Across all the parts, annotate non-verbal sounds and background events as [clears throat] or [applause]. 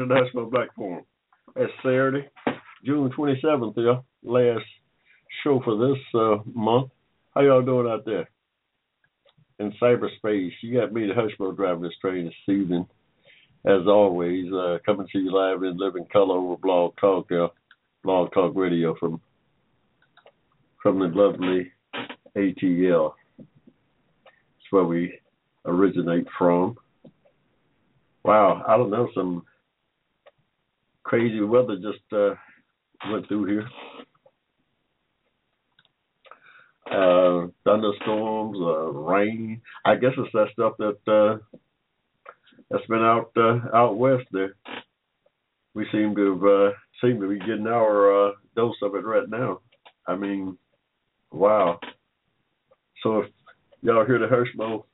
Welcome to the National Black Forum. It's Saturday, June 27th, y'all. Last show for this uh, month. How y'all doing out there? In cyberspace, you got me, the Hushmo, driving this train this evening. As always, uh, coming to you live in living color over Blog Talk, Blog Talk Radio from from the lovely ATL. It's where we originate from. Wow, I don't know, some crazy weather just uh, went through here. Uh, thunderstorms, uh, rain. I guess it's that stuff that uh, that's been out uh, out west there. We seem to have, uh, seem to be getting our uh, dose of it right now. I mean, wow. So if y'all hear the Hushmo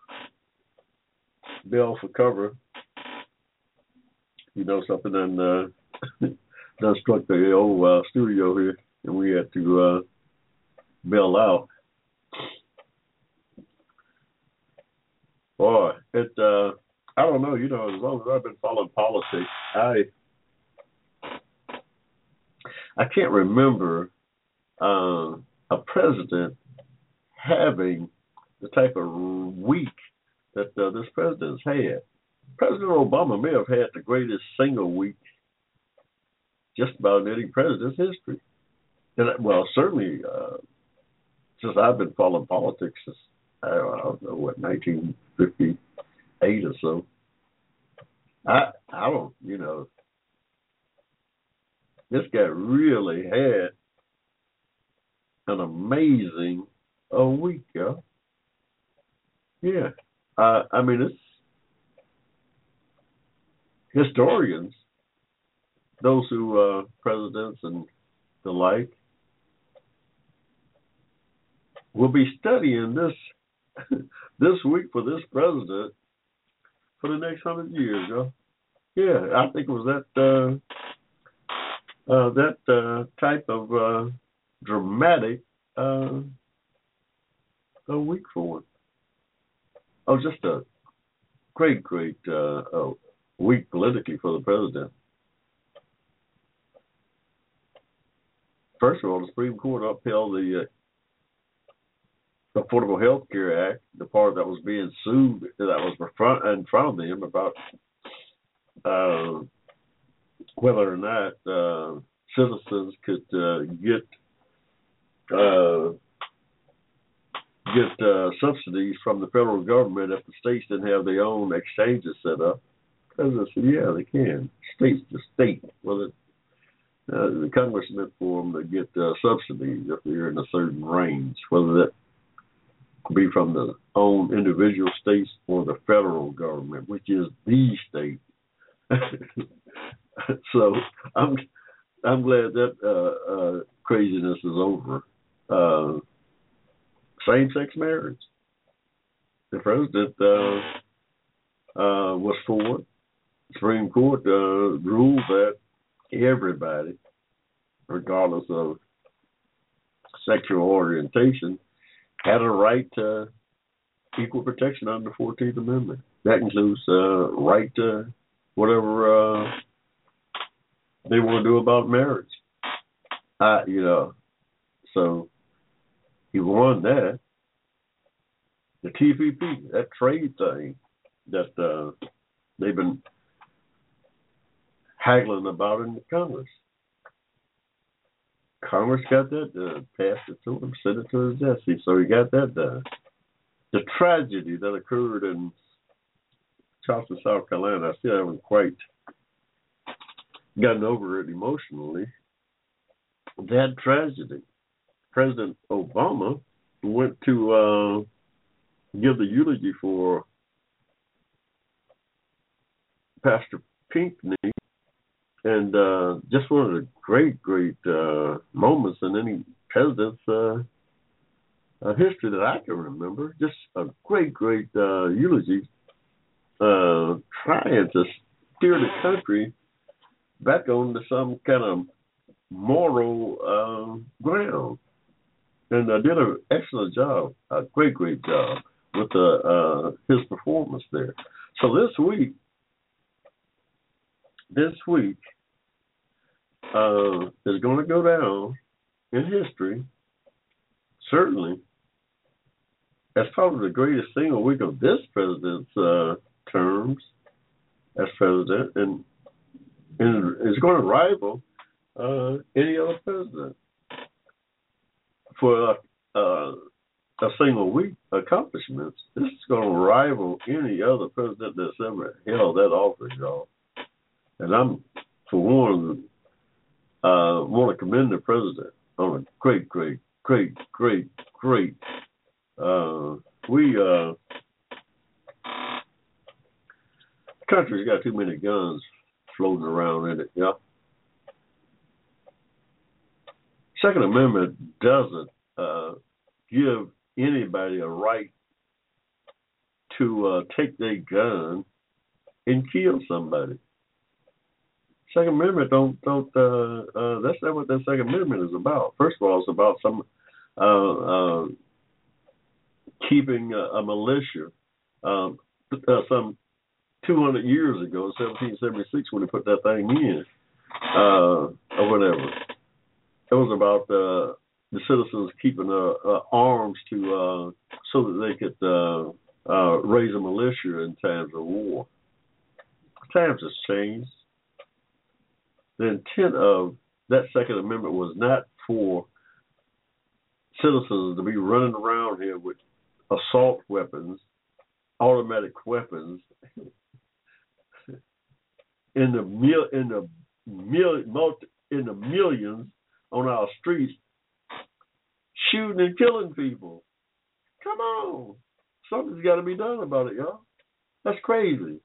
bell for cover, you know something done uh, [laughs] done struck the old uh, studio here, and we had to uh, bail out. Boy, it uh, I don't know. You know, as long as I've been following politics, I I can't remember uh, a president having the type of week that uh, this president's had. President Obama may have had the greatest single week just about any president's history. And well, certainly uh, since I've been following politics since I don't know what 1958 or so. I I don't you know this guy really had an amazing a week, yo. Yeah, uh, I mean it's historians, those who uh, presidents and the like, will be studying this [laughs] this week for this president for the next hundred years. Yo. Yeah, I think it was that uh, uh, that uh, type of uh, dramatic uh, a week for it. Oh, just a great, great uh, week politically for the president. First of all, the Supreme Court upheld the uh, Affordable Health Care Act, the part that was being sued that was in front of them about uh, whether or not uh, citizens could uh, get uh, get uh, subsidies from the federal government if the states didn't have their own exchanges set up. President said, yeah, they can. States to state. It, uh, the Congress meant for them to get uh, subsidies if they're in a certain range, whether that be from the own individual states or the federal government, which is the state. [laughs] so I'm I'm glad that uh, uh, craziness is over. Uh, same-sex marriage. The president uh, uh, was for. Supreme Court uh, ruled that everybody, regardless of sexual orientation, had a right to equal protection under the Fourteenth Amendment. That includes uh, right to whatever uh, they want to do about marriage. Uh, you know, so he won that. The TPP, that trade thing that uh, they've been haggling about in the Congress. Congress got that uh, passed it to him, sent it to his desk. So he got that done. The tragedy that occurred in Charleston, South Carolina, I still haven't quite gotten over it emotionally. That tragedy. President Obama went to uh, give the eulogy for Pastor Pinckney, and uh, just one of the great, great uh, moments in any president's uh, uh, history that I can remember. Just a great, great uh, eulogy, uh, trying to steer the country back onto some kind of moral um, ground. And I did an excellent job, a great, great job with uh, uh, his performance there. So this week, this week uh, is going to go down in history, certainly, as probably the greatest single week of this president's uh, terms as president, and and is going to rival uh, any other president for uh, a single week accomplishments. This is going to rival any other president that's ever held that office, y'all. And I'm, for one, uh, want to commend the president on a great, great, great, great, great. Uh, we uh, country's got too many guns floating around in it. Yeah. Second Amendment doesn't uh, give anybody a right to uh, take their gun and kill somebody. Second Amendment don't don't uh, uh, that's not what the Second Amendment is about. First of all, it's about some uh, uh, keeping a, a militia. Um, uh, some 200 years ago, 1776, when they put that thing in, uh, or whatever. It was about uh, the citizens keeping uh, uh, arms to uh, so that they could uh, uh, raise a militia in times of war. Times has changed. The intent of that Second Amendment was not for citizens to be running around here with assault weapons, automatic weapons, [laughs] in the mil in the mil multi, in the millions on our streets shooting and killing people. Come on. Something's got to be done about it, y'all. That's crazy.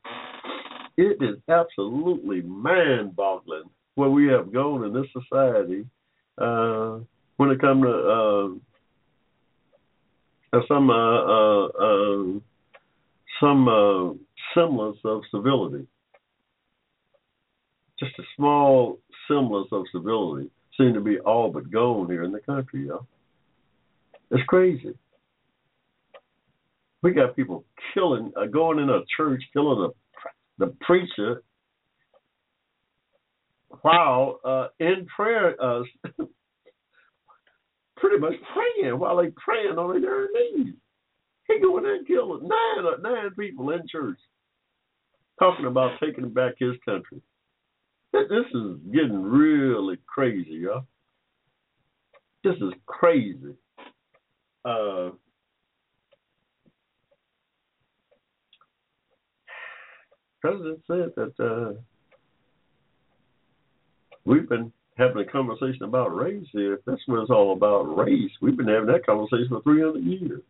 It is absolutely mind boggling where we have gone in this society uh, when it comes to uh, some uh, uh, uh some uh, semblance of civility. Just a small semblance of civility seem to be all but gone here in the country, y'all. It's crazy. We got people killing, uh, going in a church, killing the the preacher while uh, in prayer, uh, [laughs] pretty much praying while they praying on their knees. He going in and killing nine uh, nine people in church, talking about taking back his country. This is getting really crazy, y'all. This is crazy uh, President said that uh, we've been having a conversation about race here. If that's what it's all about, race, we've been having that conversation for 300 years.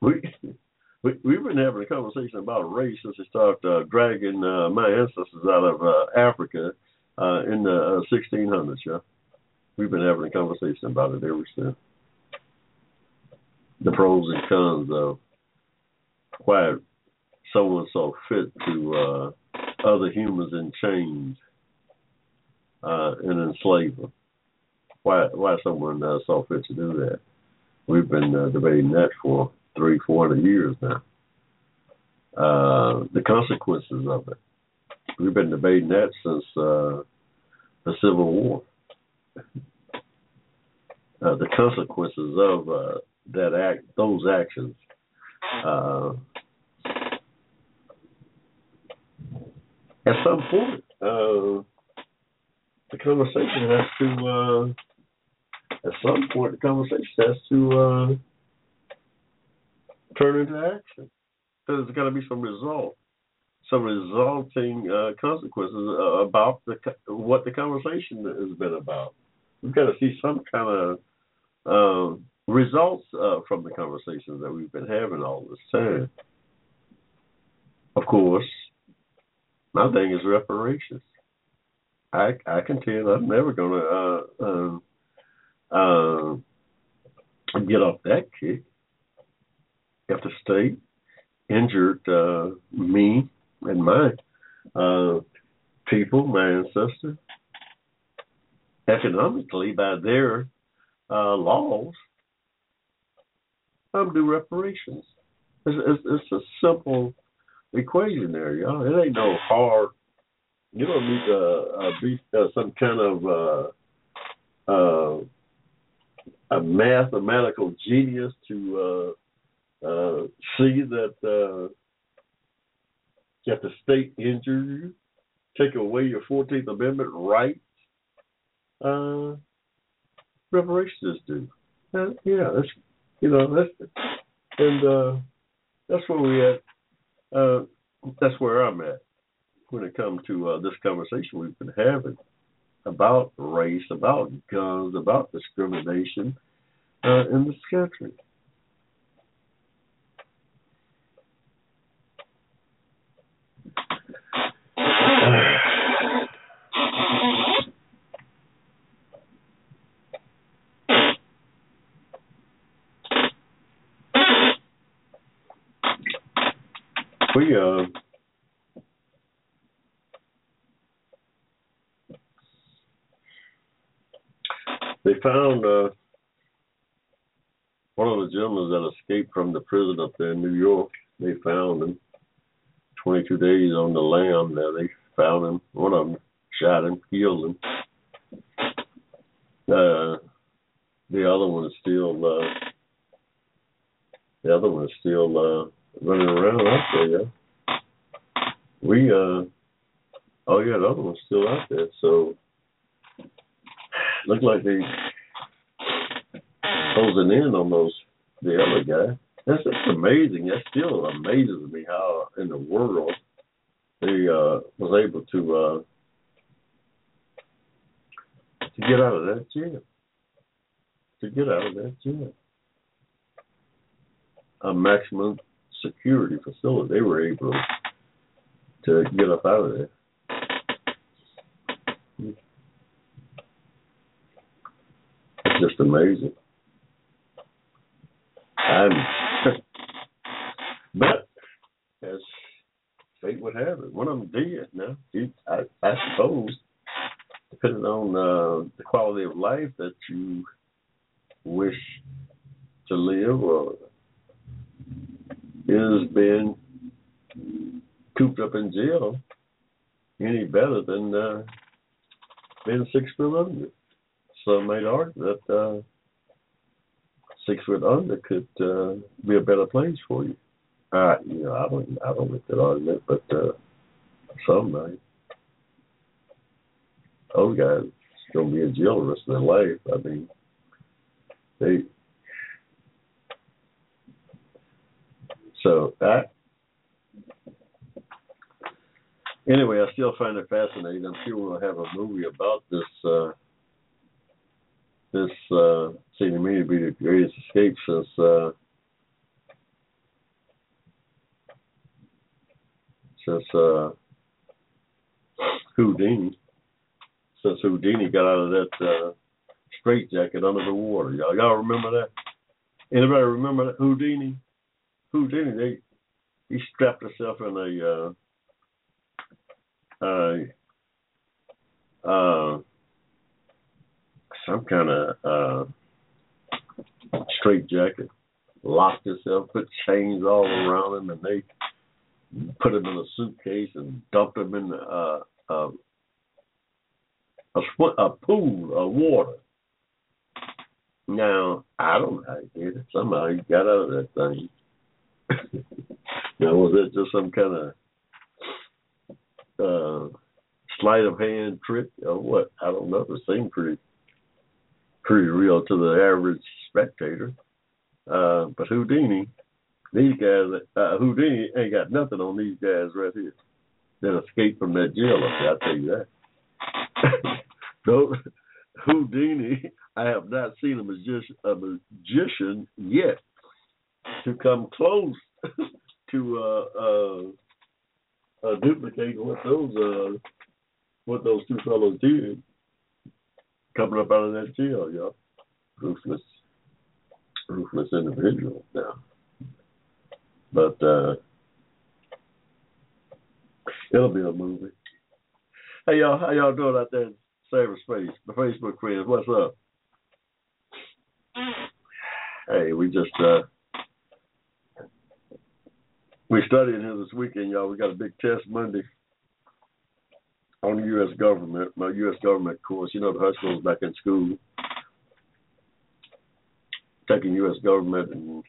We, [laughs] we we've been having a conversation about race since they started uh, dragging uh, my ancestors out of uh, Africa uh, in the uh, 1600s. Yeah. We've been having a conversation about it ever since. The pros and cons of why someone saw fit to uh, other humans in chains uh, and enslave them. Why why someone uh, saw fit to do that? We've been uh, debating that for three, four hundred years now. Uh, the consequences of it. We've been debating that since uh, the Civil War uh, the consequences of uh, that act, those actions. At some point, uh, the conversation has to. Uh, at some point, the conversation has to uh, turn into action. There's got to be some result, some resulting consequences about the what the conversation has been about. We've got to see some kind of uh, results uh, from the conversations that we've been having all this time. of course, my thing is reparations. I I contend I'm never gonna uh, uh, uh, get off that kick. If the state injured uh, me and my uh, people, my ancestors, economically by their uh, laws, I'm due reparations. It's, it's, it's a simple equation there, y'all. It ain't no hard. You don't need to uh, be uh, some kind of uh, uh, a mathematical genius to uh, uh, see that uh, if the state injure you, take away your Fourteenth Amendment rights, uh, reparations due. Uh, yeah, that's you know that's and uh, that's where we at. Uh, that's where I'm at when it comes to uh, this conversation we've been having about race, about guns, about discrimination uh, in this country. They found uh one of the gentlemen that escaped from the prison up there in New York. They found him 22 days on the lam. There they found him. One of them shot him, killed him. Uh, the other one is still uh, the other one is still uh, running around out there. Yeah. We uh oh yeah, the other one's still out there. So look like they closing in on those the other guy. That's just amazing. That still amazes me how in the world he uh was able to uh to get out of that jail. To get out of that jail. A maximum security facility. They were able to get up out of there. It's just amazing. [laughs] But as fate would have it, one of them did. Now, I, I suppose, depending on uh, the quality of life that you wish to live or is being cooped up in jail any better than uh, being six foot under. Some might argue that uh, six foot under could uh, be a better place for you. Uh, you know, I don't, I don't make that argument, but uh, some might. Those guys gonna be in jail the rest of their life. I mean, they. So that. Anyway, I still find it fascinating. I'm sure we'll have a movie about this. Uh, this uh, seemed to me to be the greatest escape since uh, since uh, Houdini. Since Houdini got out of that uh, straitjacket under the water, y'all y'all remember that? Anybody remember that Houdini? Houdini, they he strapped himself in a uh, uh, uh, some kind of uh, straight jacket, locked himself, put chains all around him, and they put him in a suitcase and dumped him in uh, uh, a, sw- a pool of water. Now, I don't know how he did it. Somehow he got out of that thing. [laughs] now, was it just some kind of uh, sleight of hand trick or what? I don't know. It seemed pretty pretty real to the average spectator. Uh, but Houdini, these guys, uh, Houdini ain't got nothing on these guys right here that escaped from that jail up there. I'll tell you that. [laughs] so, Houdini, I have not seen a magician, a magician yet to come close [laughs] to uh, uh, duplicating what those uh, what those two fellows did coming up out of that jail, y'all. Ruthless, ruthless individual now. But uh, it'll be a movie. Hey y'all, how y'all doing out there in cyberspace? The Facebook friends, what's up? Hey, we just uh we studying here this weekend, y'all. We got a big test Monday on the U.S. government, my U.S. government course. You know, the school's back in school, taking U.S. government and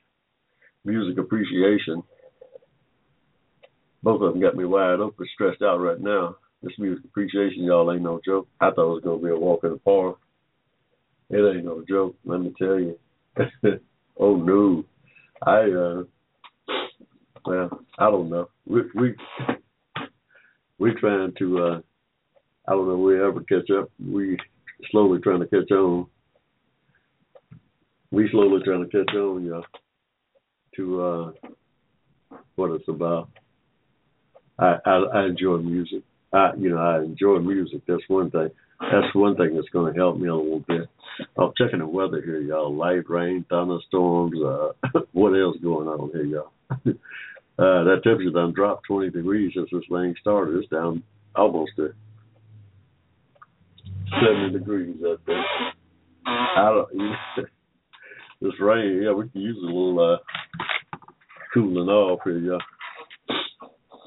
music appreciation. Both of them got me wide open, stressed out right now. This music appreciation, y'all, ain't no joke. I thought it was gonna be a walk in the park. It ain't no joke, let me tell you. [laughs] oh no, I uh, well, I don't know. We we we trying to uh I don't know we ever catch up. We slowly trying to catch on. We slowly trying to catch on, y'all, to uh, what it's about. I, I I enjoy music. I you know I enjoy music. That's one thing. That's one thing that's going to help me a little bit. I'm checking the weather here, y'all. Light rain, thunderstorms. Uh, [laughs] what else going on here, y'all? [laughs] uh, that temperature done dropped 20 degrees since this thing started. It's down almost to 70 degrees up there. I don't. [laughs] This rain, yeah, we can use a little uh, cooling off here, y'all.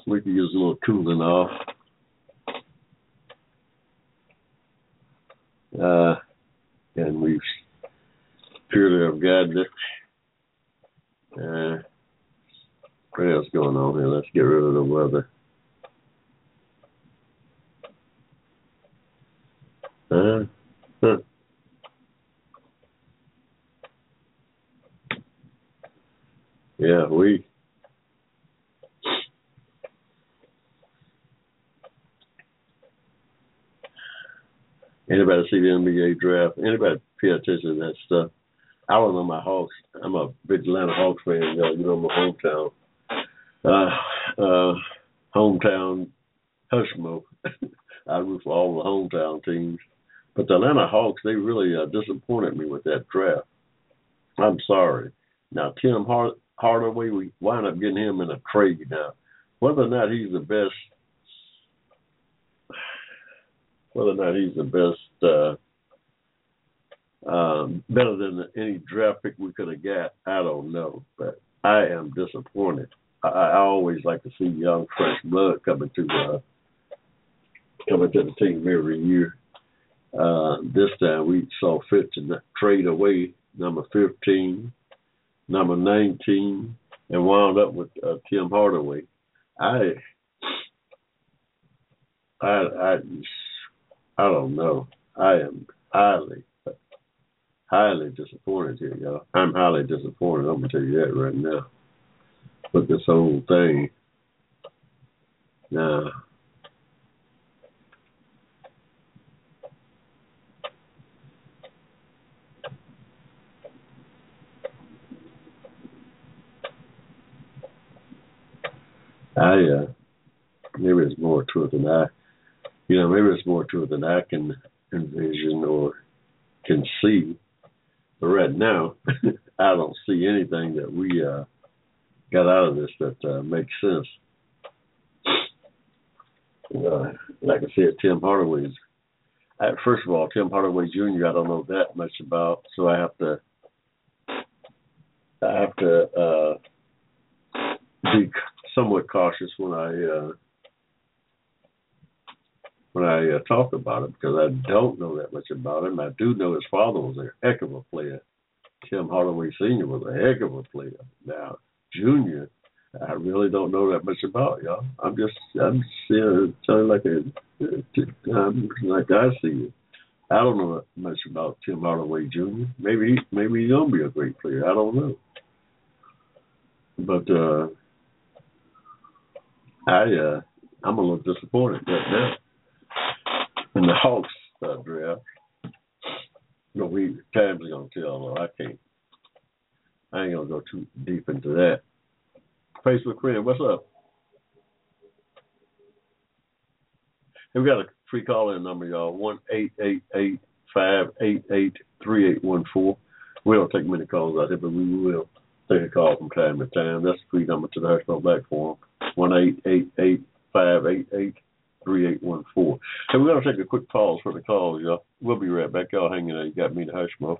We can use a little cooling off. Uh, and we've purely have gotten it. Uh, what else going on here? Let's get rid of the weather. Uh, huh. Yeah, we anybody see the NBA draft? Anybody pay attention to that stuff? I know my Hawks. I'm a big Atlanta Hawks fan. You know, you know my hometown. Uh, uh, hometown Hushmo. [laughs] I root for all the hometown teams. But the Atlanta Hawks, they really uh, disappointed me with that draft. I'm sorry. Now, Tim Hard- Hardaway, we wind up getting him in a trade now. Whether or not he's the best, whether or not he's the best, uh, um, better than any draft pick we could have got, I don't know. But I am disappointed. I, I always like to see young, fresh blood coming to uh, coming to the team every year. Uh, this time we saw fit to trade away number 15, number 19, and wound up with uh, Tim Hardaway. I, I, I, I don't know. I am highly, highly disappointed here, y'all. I'm highly disappointed. I'm gonna tell you that right now. This whole thing. Now, I uh, maybe it's more to it than I, you know, maybe it's more to it than I can envision or can see. But right now, [laughs] I don't see anything that we uh, got out of this that uh, makes sense. Uh, like I said, Tim Hardaway's. I, first of all, Tim Hardaway Jr. I don't know that much about, so I have to. I have to uh, be somewhat cautious when I uh, when I uh, talk about him because I don't know that much about him. I do know his father was a heck of a player. Tim Hardaway Sr. was a heck of a player. Now Junior, I really don't know that much about y'all. I'm just I'm you telling like a um, like I see it. I don't know much about Tim Hardaway Jr. Maybe maybe he's gonna be a great player. I don't know. But uh I uh, I'm a little disappointed right now in the Hawks uh, draft. Know, we time's gonna tell. Though I can't. I ain't gonna go too deep into that. Facebook friend, what's up? And we got a free call in number, y'all. One eight eight eight five eight eight three eight one four. We don't take many calls out here, but we will take a call from time to time. That's the free number to the Hushmo Black Forum. One eight eight eight five eight eight three eight one four. And we're gonna take a quick pause for the calls, y'all. We'll be right back. Y'all hanging out. You got me the Hushmo.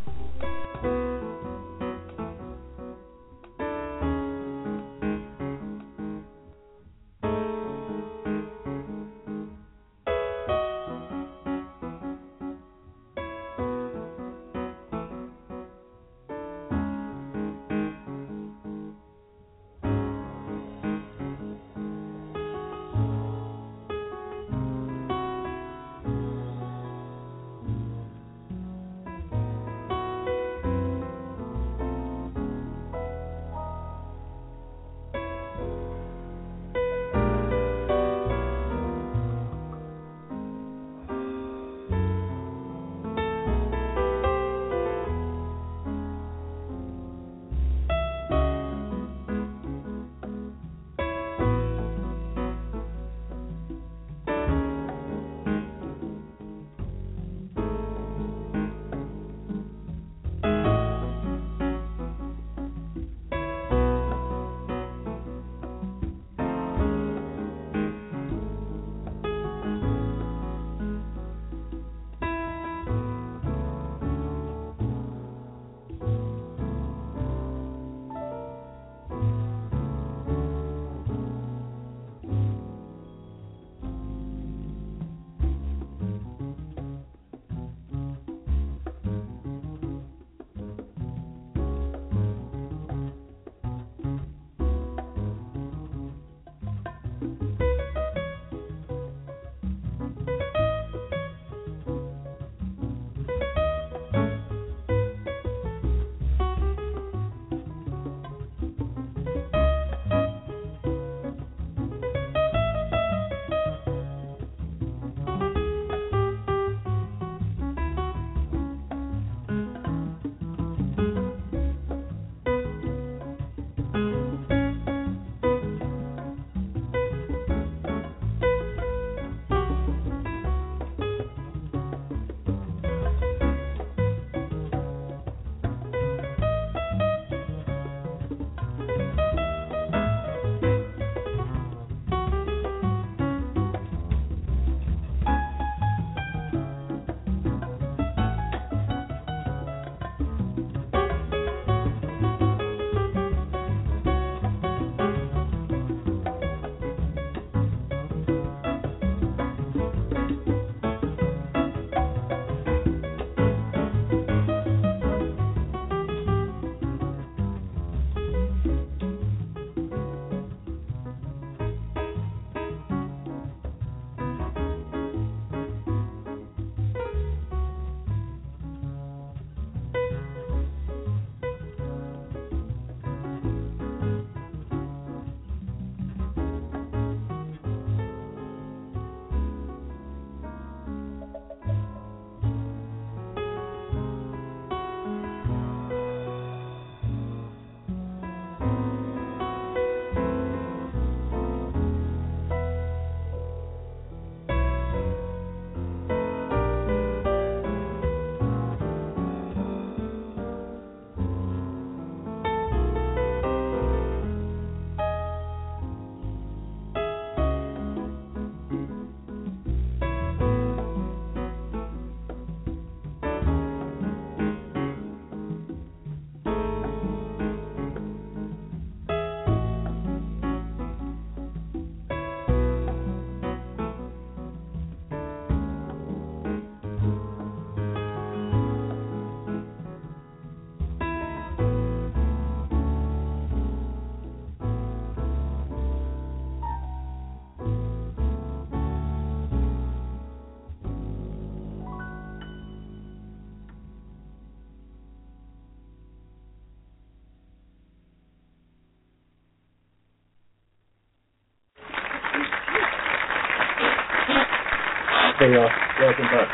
Hey, uh, welcome back.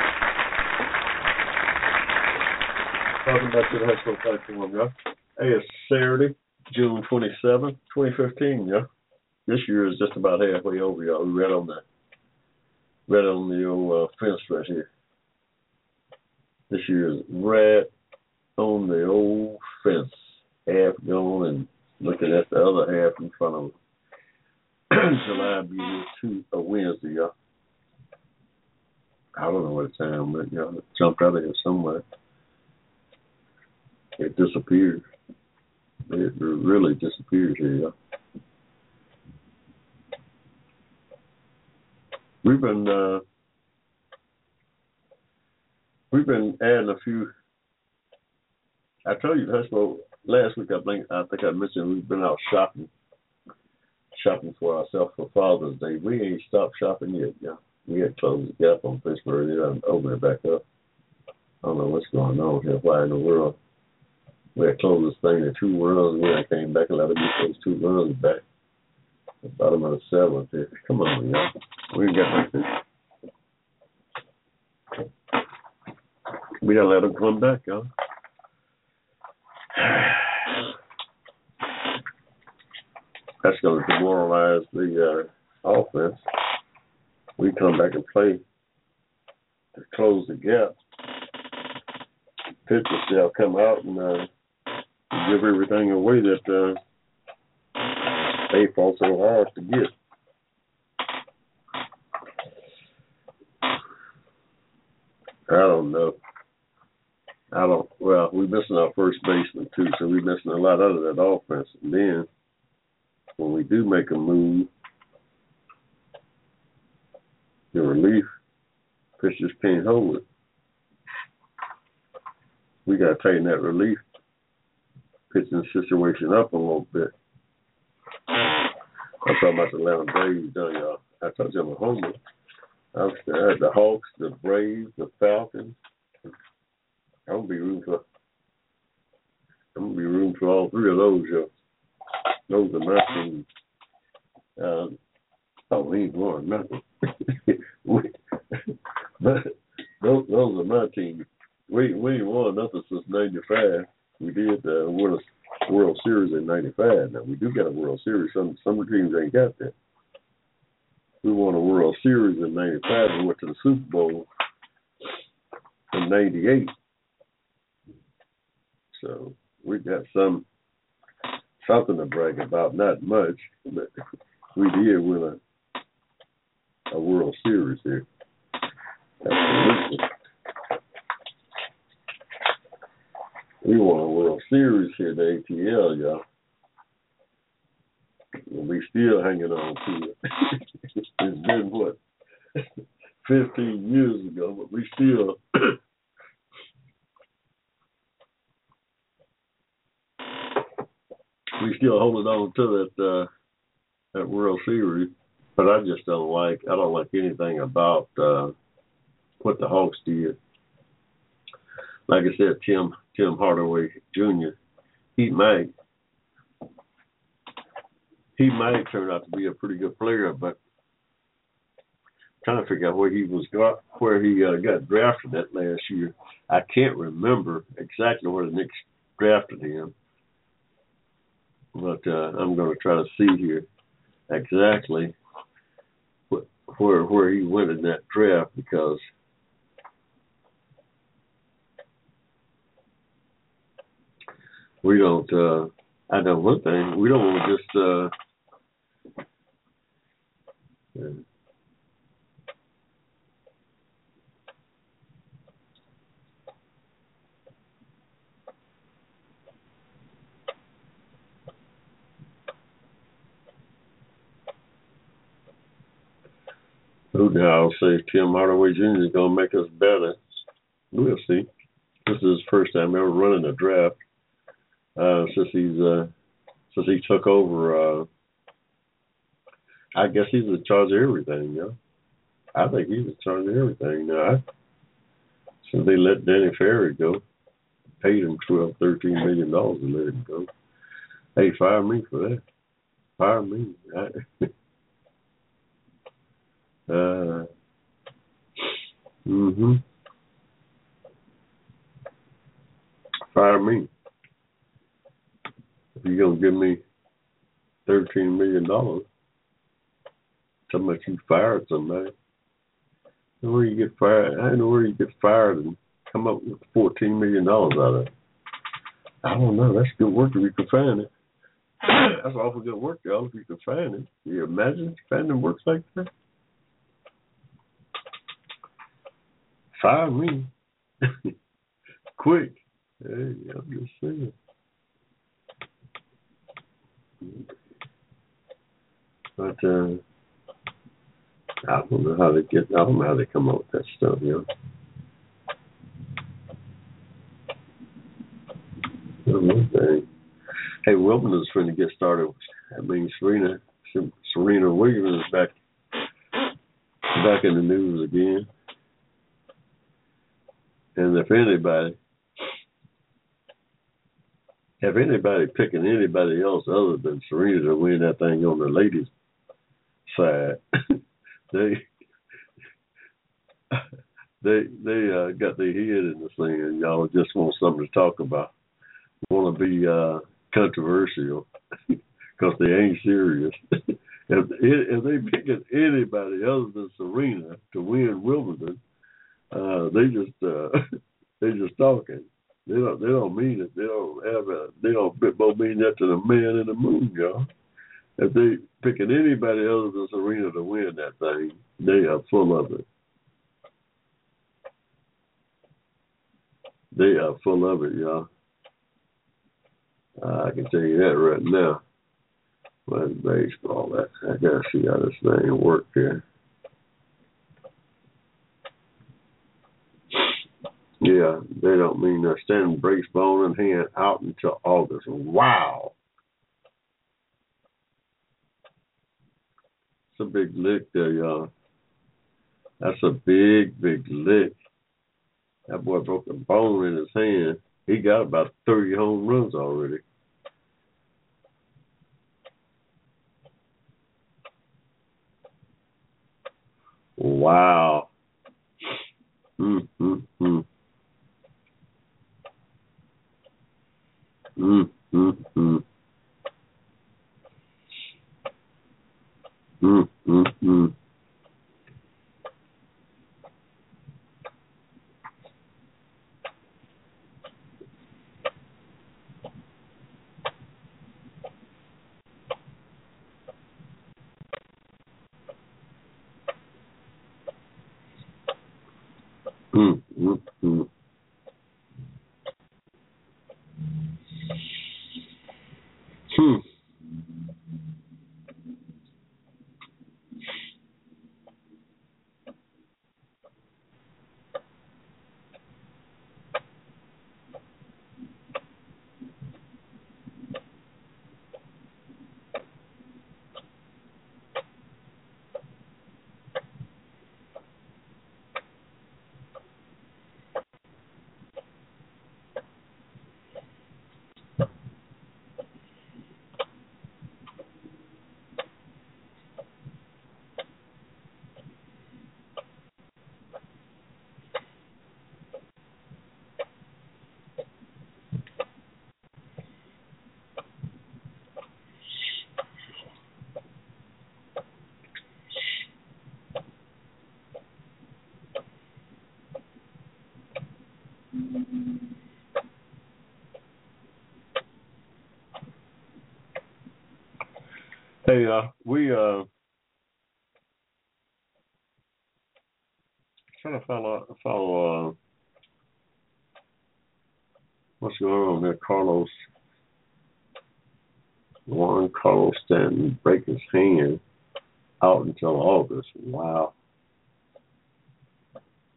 Welcome back to the High School Platform, yeah. Hey, it's Saturday, June 27th, 2015, yeah. This year is just about halfway over, y'all. We read on the, read on the old uh, fence right here. This year is right on the old fence, half gone and looking at the other half in front of it. [clears throat] July be two a Wednesday, y'all. I don't know what time, but y'all it jumped out of here somewhere. It disappeared. It really disappeared here. We've been uh, we've been adding a few. I told you that's what last week. I think I think I mentioned we've been out shopping, shopping for ourselves for Father's Day. We ain't stopped shopping yet, y'all. We had closed the gap on Pittsburgh yeah, and opened it back up. I don't know what's going on here. Why in the world? We had closed this thing in two and then I came back and let them get those two runs back. The bottom of the seventh here. Come on, y'all. We ain't got this. We gotta let them come back, y'all. [sighs] That's gonna demoralize the uh, offense we come back and play to close the gap. Pitchers shall come out and uh, give everything away that uh, they fought so hard to get. I don't know. I don't. Well, we're missing our first baseman too, so we're missing a lot out of that offense. And then when we do make a move, the relief pitchers can't hold it. We got to tighten that relief pitching the situation up a little bit. I'm talking about the Atlanta Braves, done y'all. I told you I'm a homer. I was uh, the Hawks, the Braves, the Falcons. I'm gonna be rooting for. I'm gonna be rooting for all three of those. Yo. Those are my teams. Um, oh, we ain't going nothing. [laughs] but [laughs] those, those are my teams. We we won nothing since '95. We did uh, win a World Series in '95. Now we do got a World Series. Some some teams ain't got that. We won a World Series in '95 and went to the Super Bowl in '98. So we got some something to brag about. Not much, but we did win a a World Series here. Absolutely. We won a World Series here at ATL, y'all. And we still hanging on to it. [laughs] it's been what, [laughs] 15 years ago, but we still [clears throat] we still holding on to that uh, that World Series. But I just don't like I don't like anything about uh, what the Hawks did. Like I said, Tim Tim Hardaway Jr. He might he might turn out to be a pretty good player, but trying to figure out where he was got where he uh, got drafted that last year. I can't remember exactly where the Knicks drafted him, but uh, I'm going to try to see here exactly where where he went in that draft because we don't uh I know one thing, we don't want to just uh Who now I'll say Tim Hardaway Jr. is going to make us better. We'll see. This is his first time ever running a draft uh, since he's uh, since he took over. Uh, I guess he's in charge of everything. Know? I think he's in charge of everything now. I, since they let Danny Ferry go, paid him twelve, thirteen million dollars to let him go. Hey, fire me for that. Fire me. I, [laughs] Uh, Mm-hmm. Fire me. If you're gonna give me thirteen million dollars, how much you fired somebody. I where you get fired. I know where you get fired and come up with fourteen million dollars out of it. I don't know. That's good work if you can find it. [clears throat] That's awful good work, y'all. If you can find it, can you imagine finding works like that? Fire me. [laughs] Quick. Hey, I'm just saying. But uh I don't know how they get I don't know how they come up with that stuff, you know. One thing. Hey, is trying to get started. I mean, Serena, Serena Williams is back, back in the news again. And if anybody, if anybody picking anybody else other than Serena to win that thing on the ladies' side, [laughs] they [laughs] they they uh, got their head in the thing, and y'all just want something to talk about. Want to be uh, controversial [laughs] because they ain't serious. if if they picking anybody other than Serena to win Wimbledon, uh, they just uh, [laughs] they just talking. They don't they don't mean it. They don't have a they don't more mean that to the man in the moon, y'all. If they picking anybody other than Serena to win that thing, they are full of it. They are full of it, y'all. Uh, I can tell you that right now. But baseball, that I gotta see how this thing works here. Yeah, they don't mean they're standing brace bone in hand out until August. Wow. It's a big lick there, y'all. That's a big, big lick. That boy broke a bone in his hand. He got about 30 home runs already. Wow. Mm, mm, mm. Mm, mm, mm. Hey, uh, we uh trying to follow follow uh what's going on there, Carlos. Juan Carlos Stanton break his hand out until August. Wow.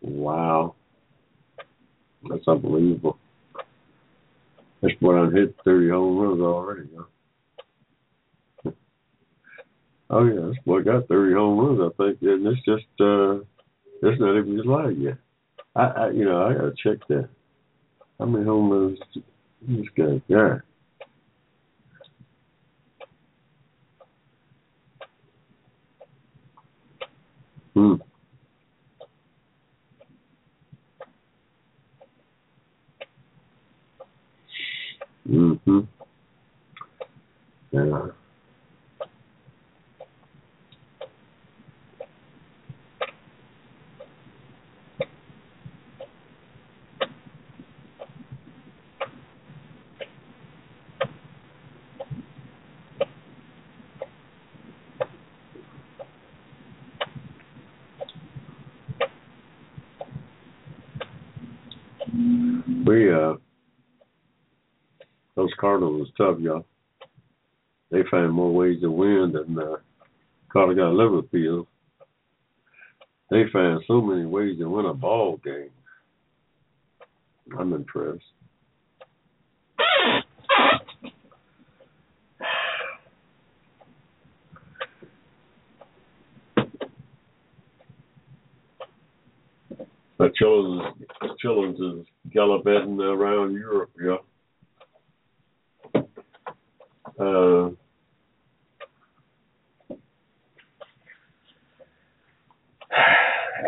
Wow. That's unbelievable. This boy done hit 30 home runs already, huh? Oh yeah, this boy got 30 home runs, I think, and it's just uh, it's not even his life yet. I, I, you know, I gotta check that. How many home runs this guy got? Hmm. Cardinals is tough, y'all. They find more ways to win than uh, got Liverpool. They find so many ways to win a ball game. I'm impressed. But Chillins, Chillins is gallivanting around Europe, yeah. Uh,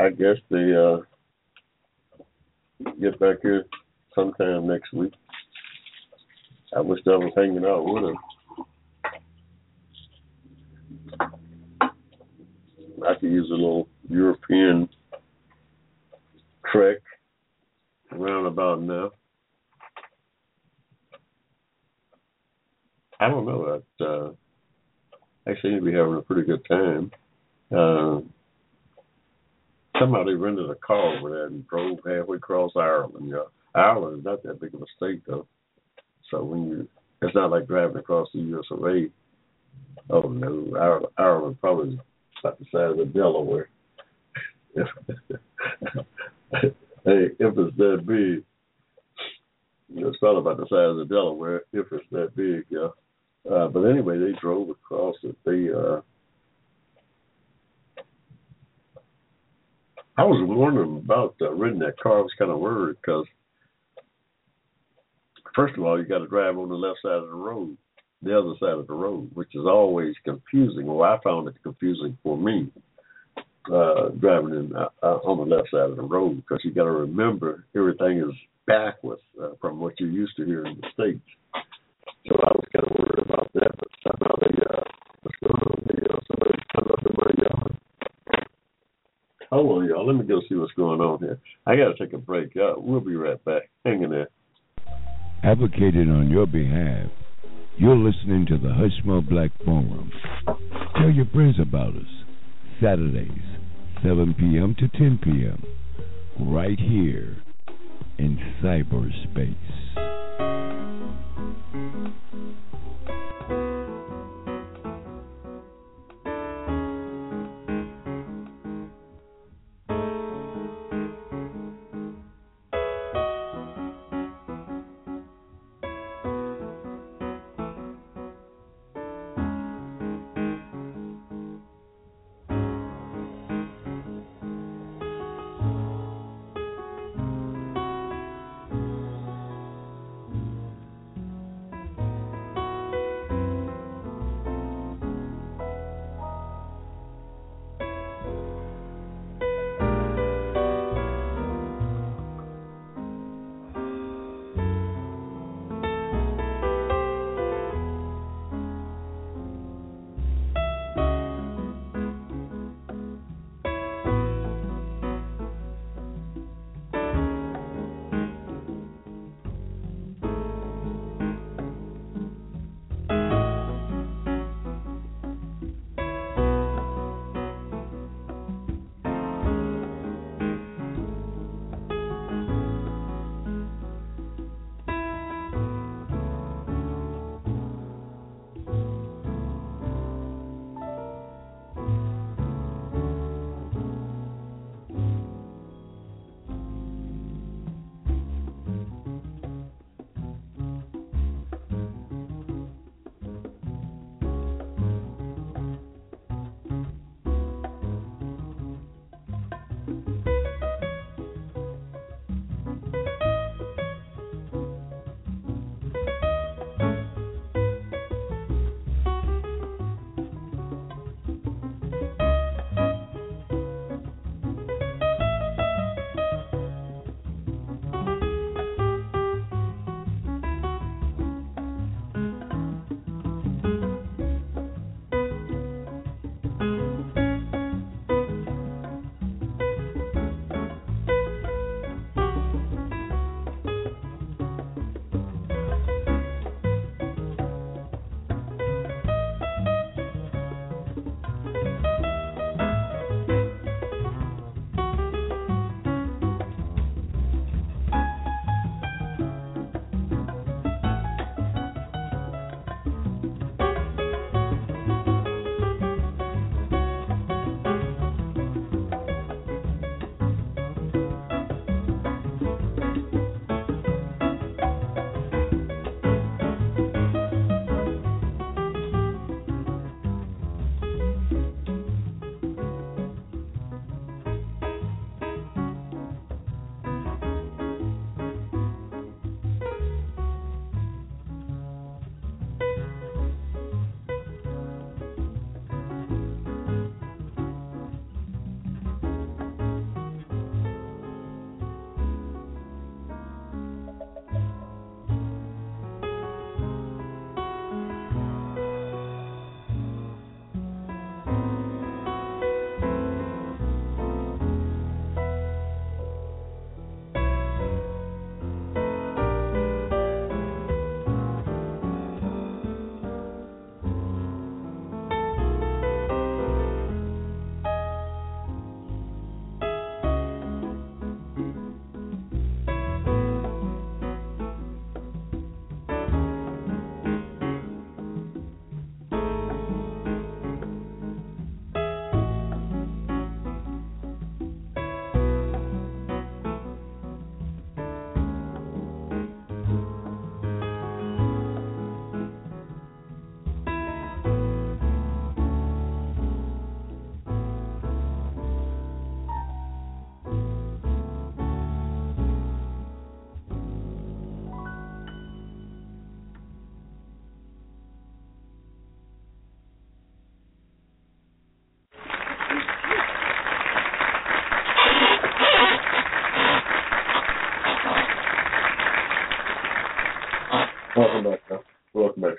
I guess they uh, get back here sometime next week. I wish I was hanging out with him. I could use a little European trek around about now. I don't know. That uh, seem to be having a pretty good time. Uh, somebody rented a car over there and drove halfway across Ireland. Yeah, Ireland is not that big of a state though, so when you, it's not like driving across the U.S. of A. Oh no, Ireland, probably is about the size of Delaware. [laughs] hey, if it's that big, it's probably about the size of Delaware if it's that big, yeah. Uh, but anyway, they drove across it. They, uh, I was wondering about uh, renting that car. I was kind of worried because, first of all, you got to drive on the left side of the road, the other side of the road, which is always confusing. Well, I found it confusing for me uh, driving in uh, uh, on the left side of the road because you got to remember everything is backwards uh, from what you're used to here in the states. So I was kind of worried about that, but somehow they uh, what's going on? They, uh, somebody come up in my yard. Hold on, y'all. Let me go see what's going on here. I got to take a break. Uh, we'll be right back. Hang in there. Advocated on your behalf. You're listening to the Hushmo Black Forum. Tell your friends about us. Saturdays, 7 p.m. to 10 p.m. Right here in cyberspace.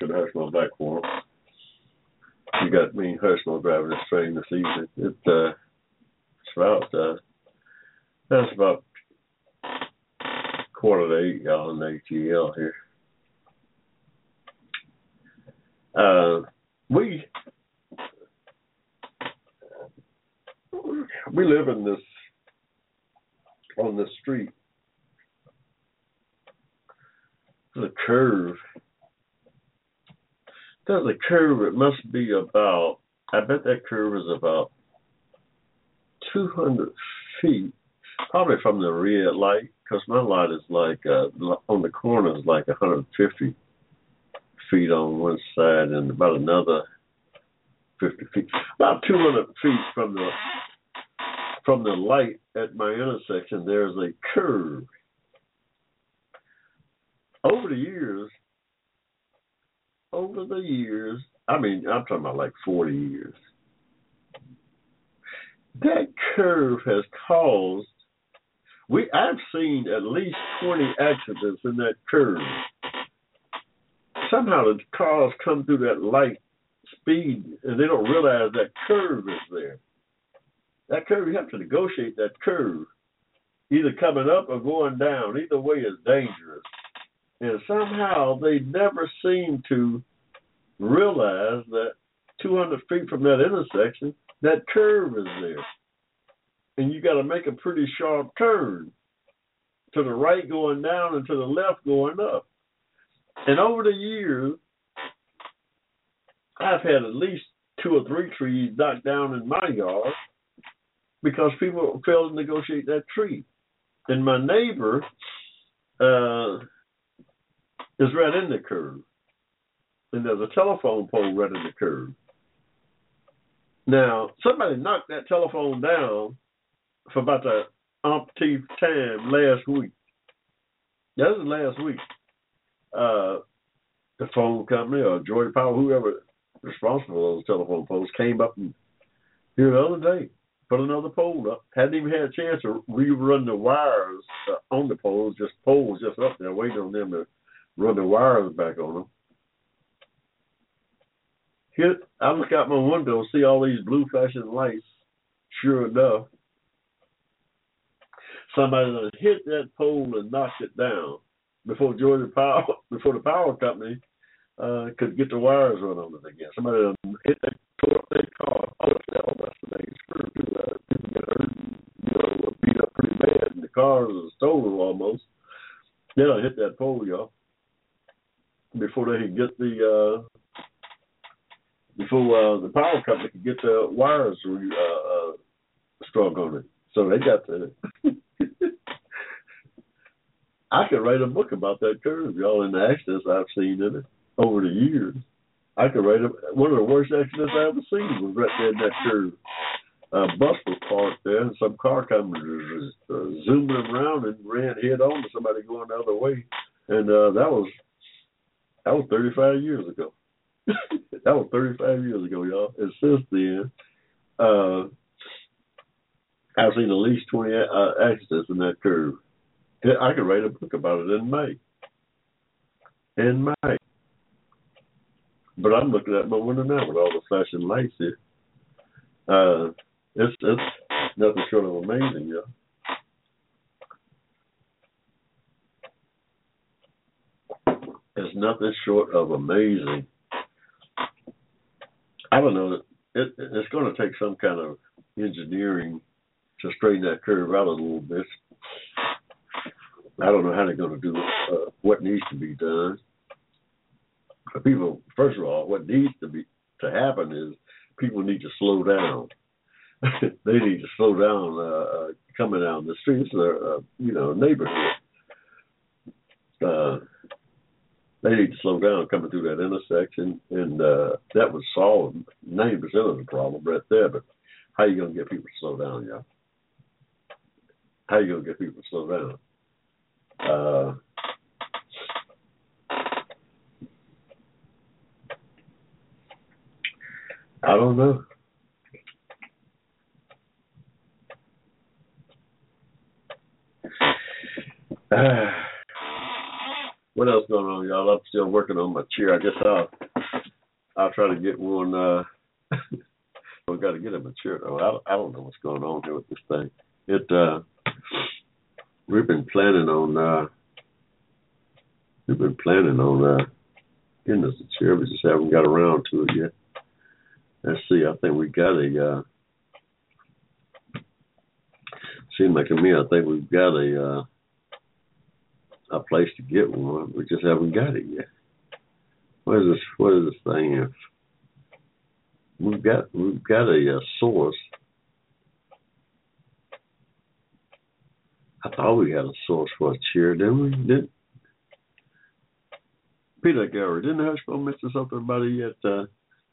To the Hushmo Black Forum. You got me Hushmo driving this train this evening. It uh, it's about uh, that's about quarter to eight y'all in ATL here. Uh, we we live in this on this street. The curve. There's a curve. It must be about. I bet that curve is about 200 feet, probably from the red light, because my light is like uh, on the corner is like 150 feet on one side and about another 50 feet, about 200 feet from the from the light at my intersection. There's a curve. Over the years, over the years, I mean, I'm talking about like 40 years. That curve has caused we I've seen at least 20 accidents in that curve somehow the cars come through that light speed and they don't realize that curve is there. That curve, you have to negotiate that curve, either coming up or going down. Either way is dangerous. And somehow they never seem to realize that 200 feet from that intersection, that curve is there. And you got to make a pretty sharp turn to the right going down and to the left going up. And over the years, I've had at least two or three trees knocked down in my yard because people failed to negotiate that tree. And my neighbor uh, is right in the curve. And there's a telephone pole right in the curb. Now, somebody knocked that telephone down for about the umpteenth time last week. That was last week uh, the phone company or Georgia Power, whoever responsible for those telephone poles, came up and here the other day put another pole up. Hadn't even had a chance to rerun the wires uh, on the poles, just poles just up there, waiting on them to run the wires back on them. Here, I look out my window, and see all these blue flashing lights. Sure enough, somebody hit that pole and knocked it down before Georgia Power, [laughs] before the power company uh, could get the wires run on it again. Somebody hit that tore up their car. Oh, hell, that's the thing. Screw to uh, people get hurt, you know, beat up pretty bad, and the cars are stolen almost. Then I hit that pole, y'all. Before they could get the uh, before uh, the power company could get the wires uh, uh, strung on it. So they got the [laughs] I could write a book about that curve, y'all, and the accidents I've seen in it over the years. I could write a, one of the worst accidents I ever seen was right there in that curve. A bus was parked there, and some car coming uh, zooming around and ran head on to somebody going the other way, and uh, that was that was 35 years ago. That was 35 years ago, y'all. And since then, uh, I've seen at least 20 uh, accidents in that curve. I could write a book about it in May. In May. But I'm looking at my window now with all the flashing lights here. Uh, it's it's nothing short of amazing, yeah. It's nothing short of amazing. I don't know. It, it's going to take some kind of engineering to straighten that curve out a little bit. I don't know how they're going to do uh, what needs to be done. People, first of all, what needs to be to happen is people need to slow down. [laughs] they need to slow down uh, uh, coming down the streets or uh, you know neighborhood. Uh, they need to slow down coming through that intersection, and uh, that would solve ninety percent of the problem right there. But how you to get people to slow down, y'all? How you to get people to slow down? Uh, I don't know. Uh, [sighs] [sighs] what else going on, y'all. I'm still working on my chair. I guess I'll I'll try to get one. uh We got to get a chair though. I, I don't know what's going on here with this thing. It uh we've been planning on uh we've been planning on uh getting us a chair. We just haven't got around to it yet. Let's see. I think we got a. uh Seems like to me, I think we've got a uh a place to get one. We just haven't got it yet. What is this? What is this thing? If we've got we've got a, a source. I thought we had a source for a chair, didn't we? Did Peter Gary, didn't Hushmo mention something about it yet? Uh,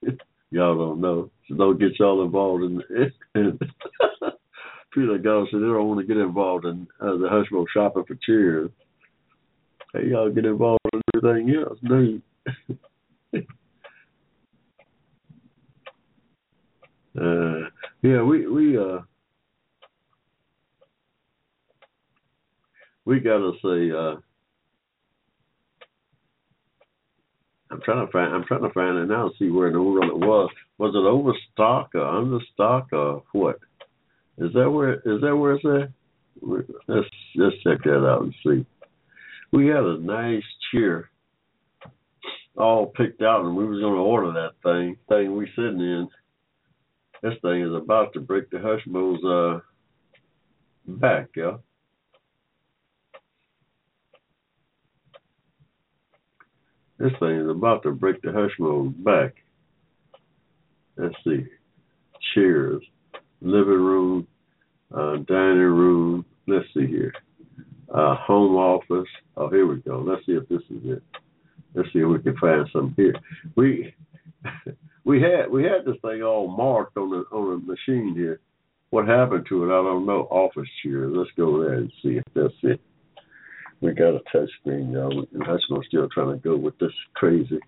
[laughs] y'all don't know. So don't get y'all involved in it. [laughs] Peter Gary said they don't want to get involved in uh, the Hushmo shopping for chairs. Hey, y'all get involved in everything else. No. [laughs] uh, yeah, we we uh we gotta say uh I'm trying to find I'm trying to find it now see where in the world it was. Was it overstock or understock or what? Is that where is that where it's at? Let's let's check that out and see. We had a nice chair all picked out and we was gonna order that thing. Thing we sitting in. This thing is about to break the Hushmo's uh back, yeah. This thing is about to break the Hushmo's back. Let's see. Chairs, living room, uh, dining room. Let's see here. Uh, home office. Oh, here we go. Let's see if this is it. Let's see if we can find some here. We [laughs] we had we had this thing all marked on the on the machine here. What happened to it? I don't know. Office chair. Let's go there and see if that's it. We got a touch screen, y'all. That's what I'm still trying to go with this crazy.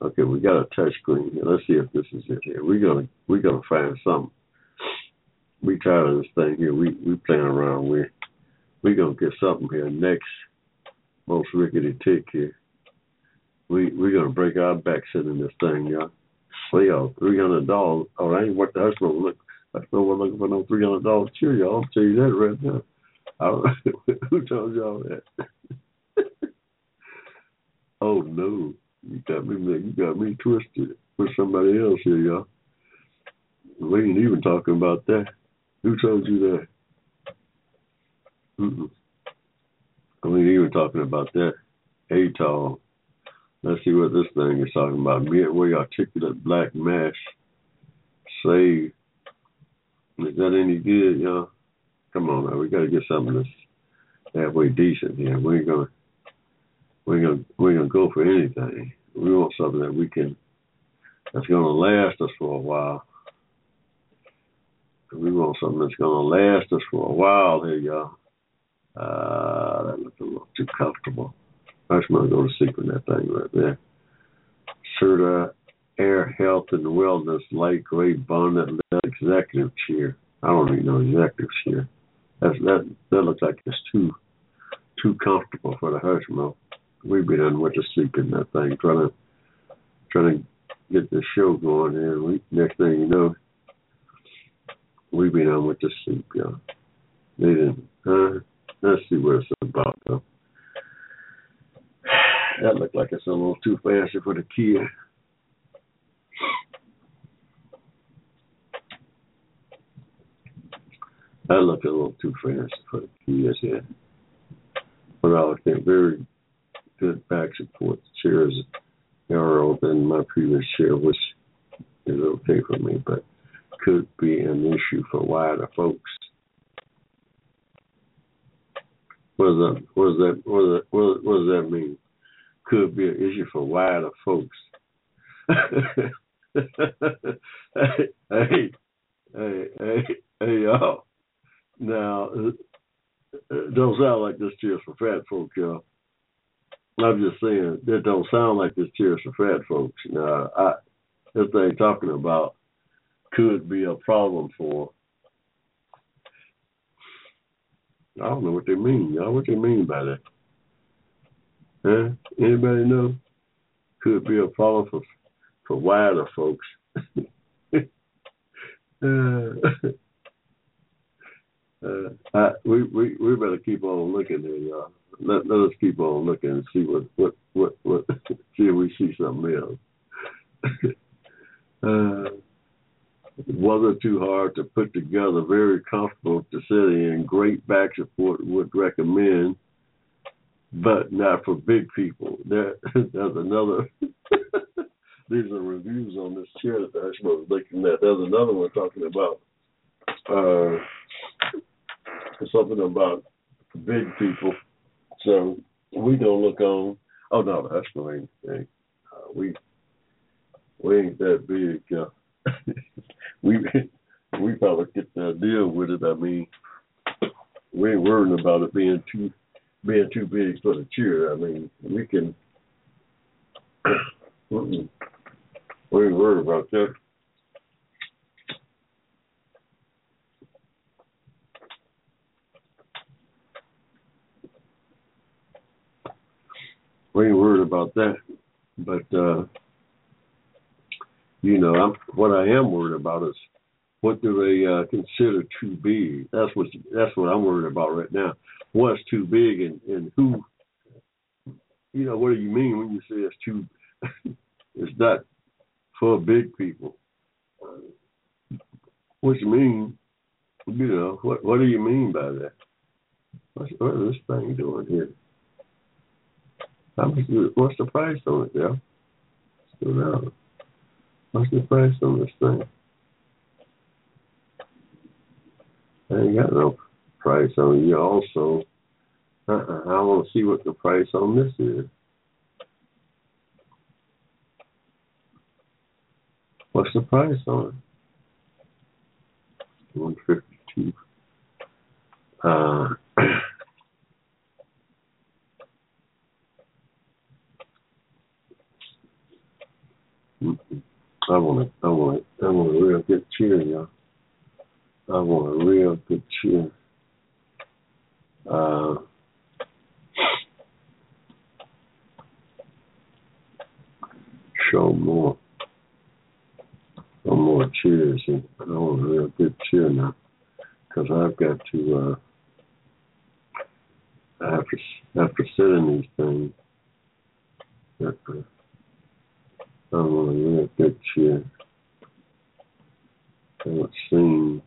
Okay, we got a touch screen here. Let's see if this is it here. We're gonna we're gonna find something. We tired of this thing here. We we playing around with. We gonna get something here next. Most rickety tick here. We we're gonna break our back sitting this thing, y'all. Well, y'all, three hundred dollars. Oh, that ain't what the husband look. That's no one looking for no three hundred dollars cheer, y'all. I'll tell you that right now. I don't, [laughs] who told y'all that? [laughs] oh no, you got me. You got me twisted with somebody else here, y'all. We ain't even talking about that. Who told you that? Mm-mm. We ain't even talking about that. atoll. Let's see what this thing is talking about. Midway articulate black mash. Save. Is that any good, y'all? Come on now, we gotta get something that's halfway decent here. We ain't gonna we ain't gonna we ain't gonna go for anything. We want something that we can that's gonna last us for a while. We want something that's gonna last us for a while here, y'all. Uh that looks a little too comfortable. I just go to sleep in that thing right there. Serta Air Health and Wellness Gray Bonnet Executive Chair. I don't even know executive chair. That's, that that looks like it's too too comfortable for the Hushmo. We've been on with to sleep in that thing, trying to trying to get the show going here. We next thing you know, we've been on with the sleep, y'all. They didn't. Uh, let's see what it's about though. That looked like it's a little too fancy for the kid. That looked a little too fancy for the kids here. But I would think very good back support. Chairs narrower than my previous chair, which is okay for me, but could be an issue for wider folks. What does that? What does that? What does that? Mean? Could be an issue for wider folks. hey, [laughs] hey, hey, hey, hey, y'all. Now, it don't sound like this chair's for fat folks, y'all. I'm just saying that don't sound like this chair's for fat folks. Now, I, this thing talking about could be a problem for. I don't know what they mean, y'all. What they mean by that? Huh? Anybody know? Could be a problem for for wider folks. [laughs] uh, [laughs] uh, I, we we we better keep on looking here, y'all. Let let us keep on looking and see what what what what [laughs] see if we see something else. uh, wasn't too hard to put together. Very comfortable to sit in. Great back support. Would recommend, but not for big people. There, [laughs] there's another. [laughs] These are reviews on this chair that I was looking at. There's another one talking about uh, something about big people. So we gonna look on. Oh no, that's no anything. Uh, we we ain't that big. Uh, [laughs] we [laughs] we probably get to deal with it. I mean, we ain't worrying about it being too being too big for the chair. I mean, we can. [coughs] we ain't worried about that. We ain't worried about that, but. uh you know, I'm, what I am worried about is what do they uh, consider too big? That's what that's what I'm worried about right now. What's too big and and who? You know, what do you mean when you say it's too? [laughs] it's not for big people. What you mean? You know, what what do you mean by that? What's, what is this thing doing here? How much? What's the price on it, yeah? Still down. What's the price on this thing? I ain't got no price on you. Also, uh-uh, I want to see what the price on this is. What's the price on it? One fifty two. Uh, [clears throat] mm-hmm. I want a, I want a, I want a real good cheer, y'all. I want a real good cheer. Uh, show more, some more cheers. And I want a real good cheer now, because I've got to. Uh, I have to, I have to sit in these things. Uh, Oh, yeah, good shit. Let's see.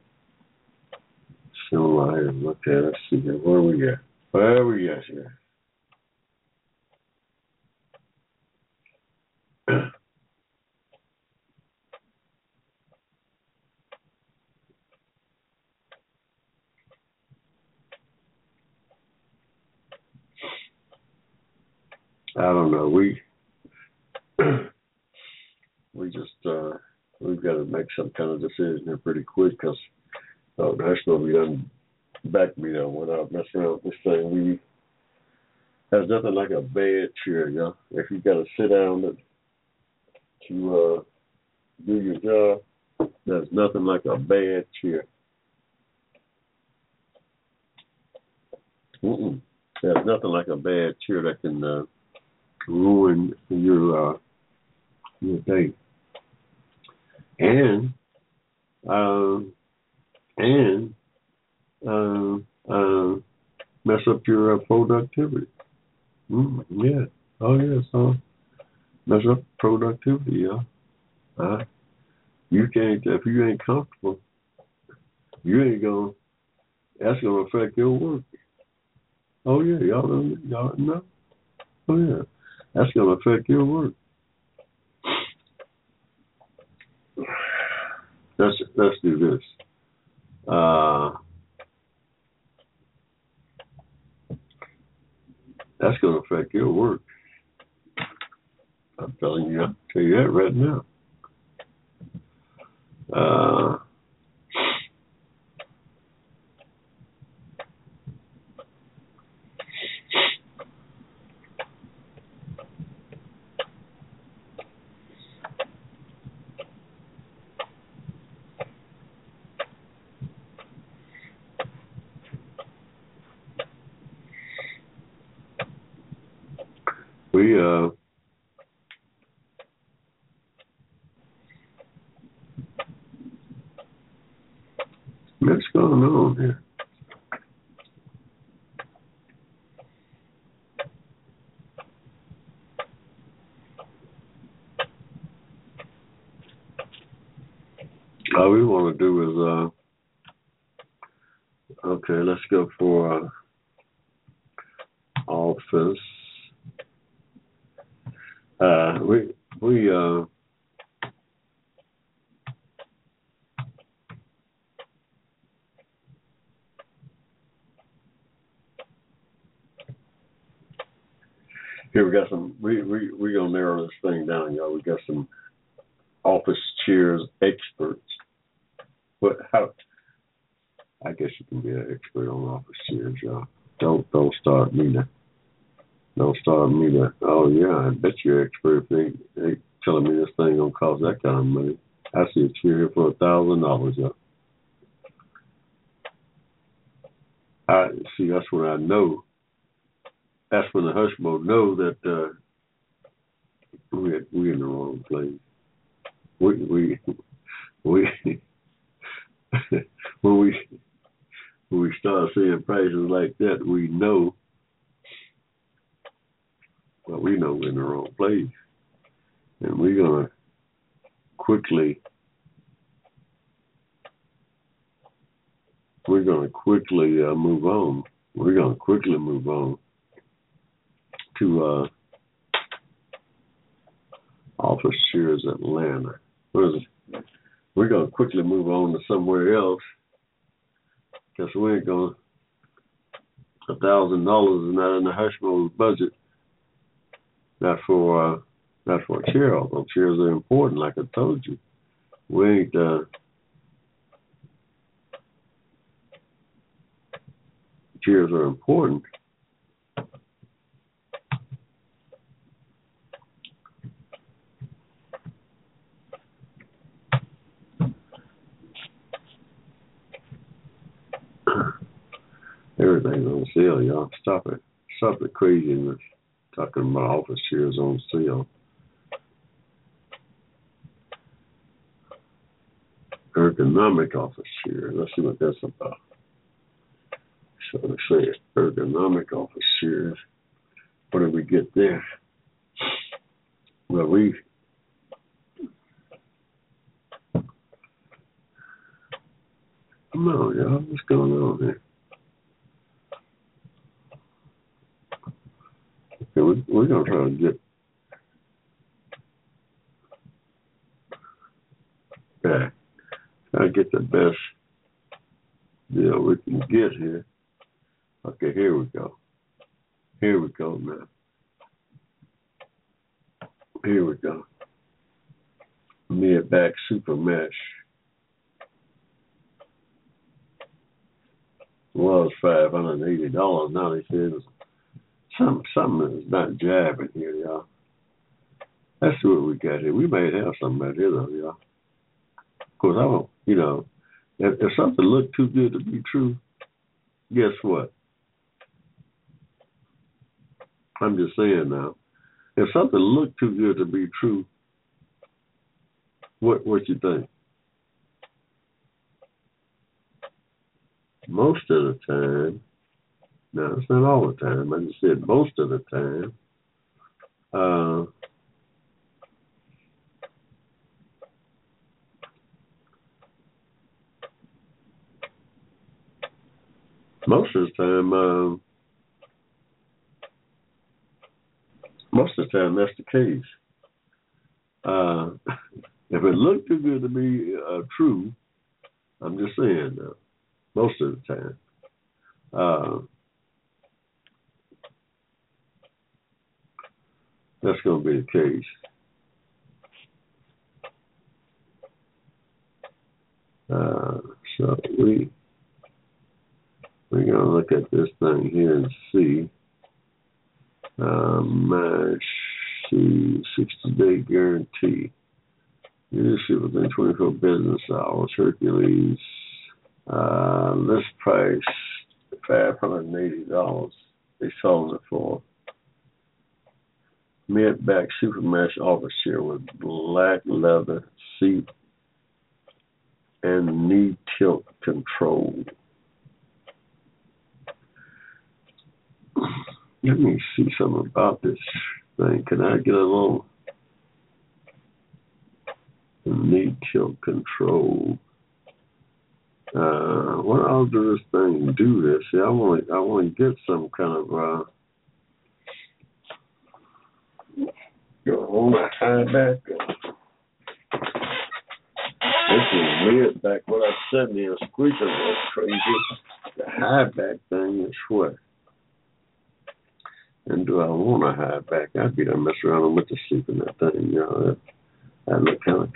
So light look at. Let's see here. Where we at? Where we at here? I don't know. We we just uh, we've got to make some kind of decision here pretty quick because uh, to be done back me down when I mess around with this thing. We has nothing like a bad chair, you know. If you got to sit down to, to uh, do your job, there's nothing like a bad chair. Mm-mm. There's nothing like a bad chair that can uh, ruin your uh, your day and um, and um, uh, mess up your uh, productivity. Mm, yeah. Oh yeah. So mess up productivity. Yeah. Uh, you can't if you ain't comfortable. You ain't gonna. That's gonna affect your work. Oh yeah, y'all y'all know. Oh yeah, that's gonna affect your work. Let's let's do this. Uh, that's going to affect your work. I'm telling you, I'll tell you that right now. Uh, we uh Here we got some. We we we gonna narrow this thing down, y'all. We got some office chairs experts. What? How? I guess you can be an expert on office chairs, y'all. Don't don't start me to. Don't start me to. Oh yeah, I bet you're expert. If they they telling me this thing gonna cost that kind of money. I see a chair here for a thousand dollars, y'all. I see. That's when I know that's when the hush mode know that uh, we we in the wrong place. We we we [laughs] when we when we start seeing prices like that, we know. Well, we know we're in the wrong place, and we're gonna quickly. We're gonna quickly uh, move on. We're gonna quickly move on to uh, Office Chairs Atlanta. We're going to quickly move on to somewhere else because we ain't going to. A thousand dollars is not in the Hushmo's budget. Not for uh, not for a chair, although chairs are important, like I told you. We ain't. Uh, chairs are important, [clears throat] Everything's on sale, y'all. Stop it. Stop the craziness. Talking about office chairs on sale. Ergonomic office chair. Let's see what that's about. So let's say ergonomic office chairs. What did we get there? Well, we Come on, y'all. What's going on here? We're going to try to get. Yeah, try to get the best deal we can get here. Okay, here we go. Here we go now. Here we go. Mid back super mesh. was five hundred and eighty dollars. Now they said some something is not jabbing here, y'all. See what we got here. We may have something out here though, y'all. Of course, I don't. You know, if, if something looked too good to be true, guess what? I'm just saying now. If something looked too good to be true, what what you think? most of the time, no, it's not all the time, I just said most of the time, uh, most of the time, uh, most of the time that's the case. Uh, [laughs] if it looked too good to be uh, true, I'm just saying. Uh, most of the time. That's going to be the case. Uh, so we we're going to look at this thing here and see. Uh, match, see, 60 day guarantee. Leadership within 24 business hours. Hercules uh, list price five hundred and eighty dollars. They sold it for. Mid-back super mesh with black leather seat and knee tilt control. Let me see something about this thing. Can I get a along? Knee tilt control. Uh, what I'll do this thing do this. See, I want I want to get some kind of uh, go on my high back. This is weird back. What I said there, squeaking was crazy. The high back thing is what? And do I want a high back? I'd be there mess around with the sleep in that thing. You know, that, that look kind of.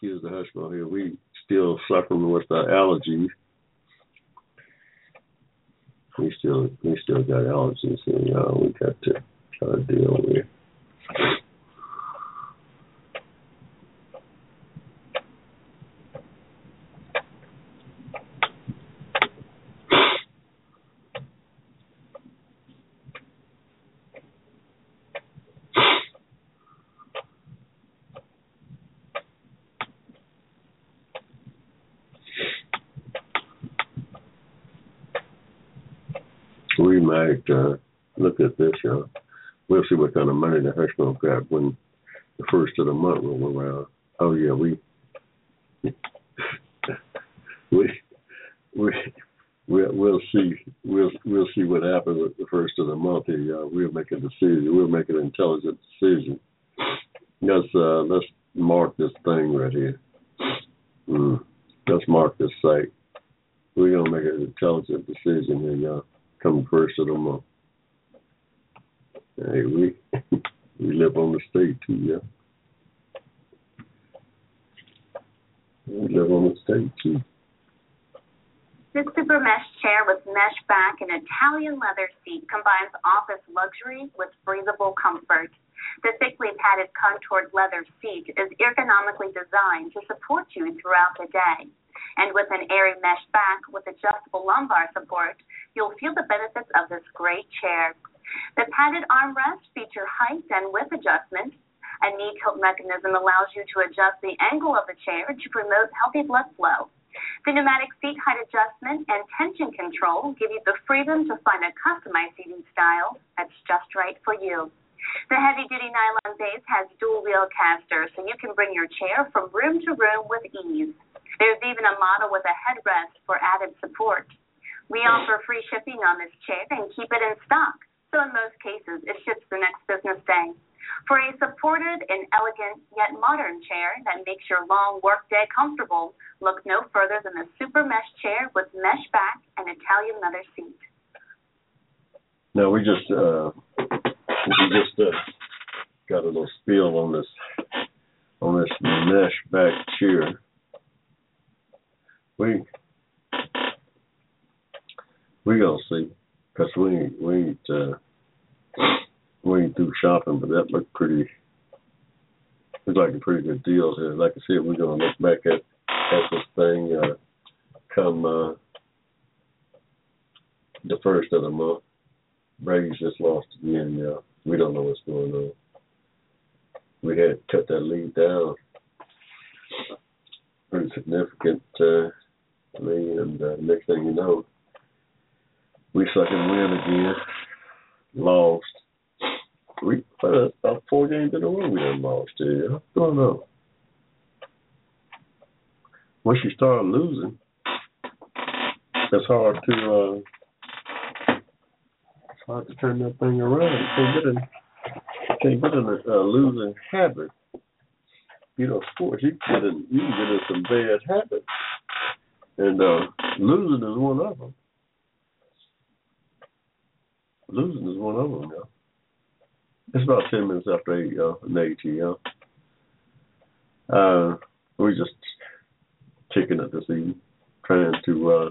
Excuse the hush here. We still suffering with the allergies. We still we still got allergies and y'all we got to try to deal with. We might uh, look at this, y'all. We'll see what kind of money the Hushmo got when the first of the month roll around. Oh yeah, we [laughs] we we we'll, we'll see we'll we'll see what happens with the first of the month here, y'all. We'll make a decision. We'll make an intelligent decision. Let's uh let's mark this thing right here. Mm. Let's mark this site. We're gonna make an intelligent decision here, y'all. Come first of the month. Hey, we [laughs] we live on the state too, yeah. We live on the state too. This super mesh chair with mesh back and Italian leather seat combines office luxury with breathable comfort. The thickly padded contoured leather seat is ergonomically designed to support you throughout the day. And with an airy mesh back with adjustable lumbar support, you'll feel the benefits of this great chair. The padded armrests feature height and width adjustments. A knee tilt mechanism allows you to adjust the angle of the chair to promote healthy blood flow. The pneumatic seat height adjustment and tension control give you the freedom to find a customized seating style that's just right for you. The heavy duty nylon base has dual wheel casters so you can bring your chair from room to room with ease. There's even a model with a headrest for added support. We offer free shipping on this chair and keep it in stock, so in most cases it ships the next business day. For a supported and elegant yet modern chair that makes your long workday comfortable, look no further than the Super Mesh chair with mesh back and Italian leather seat. Now we just uh we just uh, got a little spiel on this on this mesh back chair. We we gonna see because we we ain't uh, we ain't through shopping, but that looked pretty. Looks like a pretty good deal here. Like I said, we're gonna look back at at this thing uh, come uh, the first of the month. Braves just lost again. Yeah, we don't know what's going on. We had cut that lead down pretty significant. Uh, and uh, next thing you know, we sucking win again. Lost. We uh, about four games in a row we done lost here. What's going on? Once you start losing, it's hard to uh, it's hard to turn that thing around. You can't get in, you can't get in a, a losing habit. You know, sports you can get in, you can get in some bad habits, and uh, losing is one of them. Losing is one of them, yeah. It's about ten minutes after eight, y'all, and eight, y'all. Uh, we just ticking at the scene, trying to. Uh,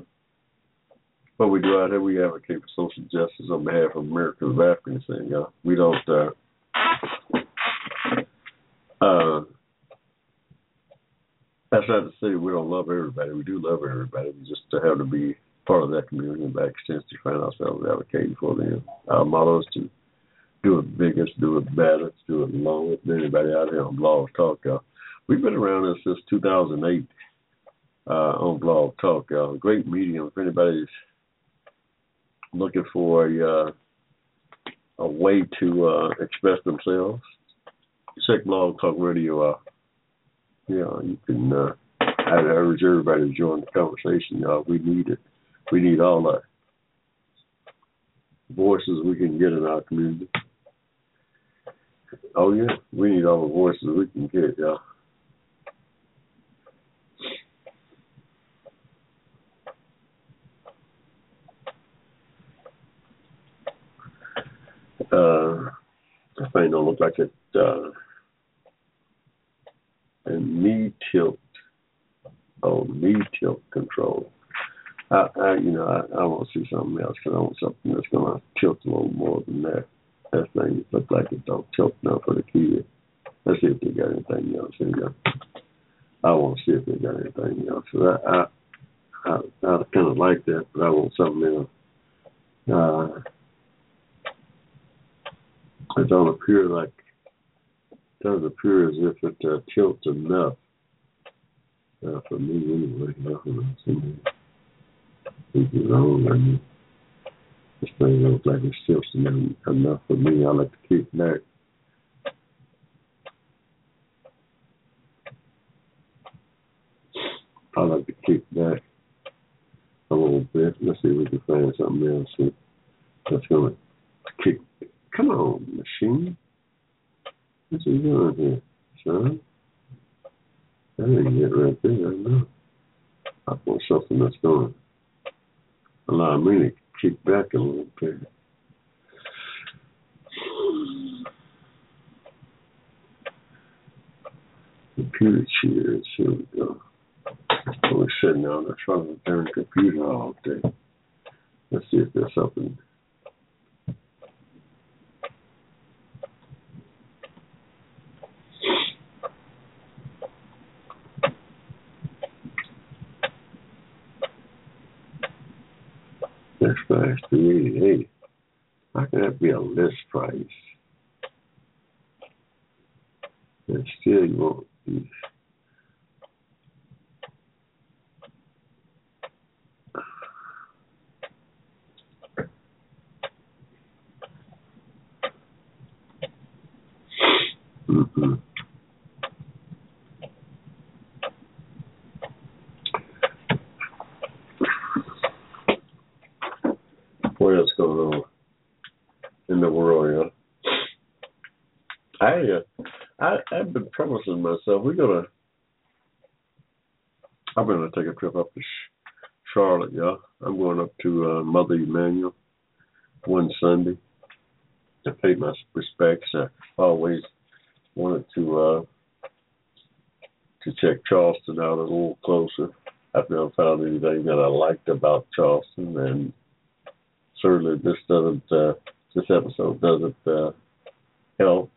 what we do out here, we advocate for social justice on behalf of Americans of descent. Y'all. We don't. Uh, uh, that's not to say we don't love everybody. We do love everybody. We just have to be part of that community and by extension find ourselves advocating for them. Our motto is to do it biggest, do it better, do it longest than anybody out here on Blog Talk. Y'all. We've been around this since 2008 uh, on Blog Talk. Y'all. Great medium if anybody's looking for a, uh, a way to uh, express themselves. Check Blog Talk Radio. Yeah, you can. Uh, I urge everybody to join the conversation, y'all. We need it. We need all the voices we can get in our community. Oh yeah, we need all the voices we can get, y'all. Uh, this thing don't look like it. Uh, and knee tilt. Oh, knee tilt control. I, I you know, I, I want to see something else because I want something that's going to tilt a little more than that. That thing looks like it don't tilt enough for the kid. Let's see if they got anything else in there. I want to see if they got anything else. So I, I, I, I kind of like that, but I want something else. Uh, it don't appear like it doesn't appear as if it uh, tilts enough uh, for me anyway. Nothing is wrong. I mean, this thing looks like it's tilts enough, for me. I like to keep back. I like to kick back a little bit. Let's see if we can find something else that's gonna kick. Come on, machine. What's he doing here, son? That ain't it right there. I know. I want something that's going to allow me to kick back a little bit. Computer cheers. Here we go. Was sitting on the front of the computer all day. Let's see if there's something. Price three eighty eight. How can that be a list price? And still you won't be Mm-hmm. What else going on in the world, yeah? I uh, I I've been promising myself we're gonna I'm gonna take a trip up to Charlotte, yeah. I'm going up to uh, Mother Emanuel one Sunday to pay my respects. I always wanted to uh to check Charleston out a little closer. I've never found anything that I liked about Charleston and certainly this doesn't uh this episode doesn't uh help.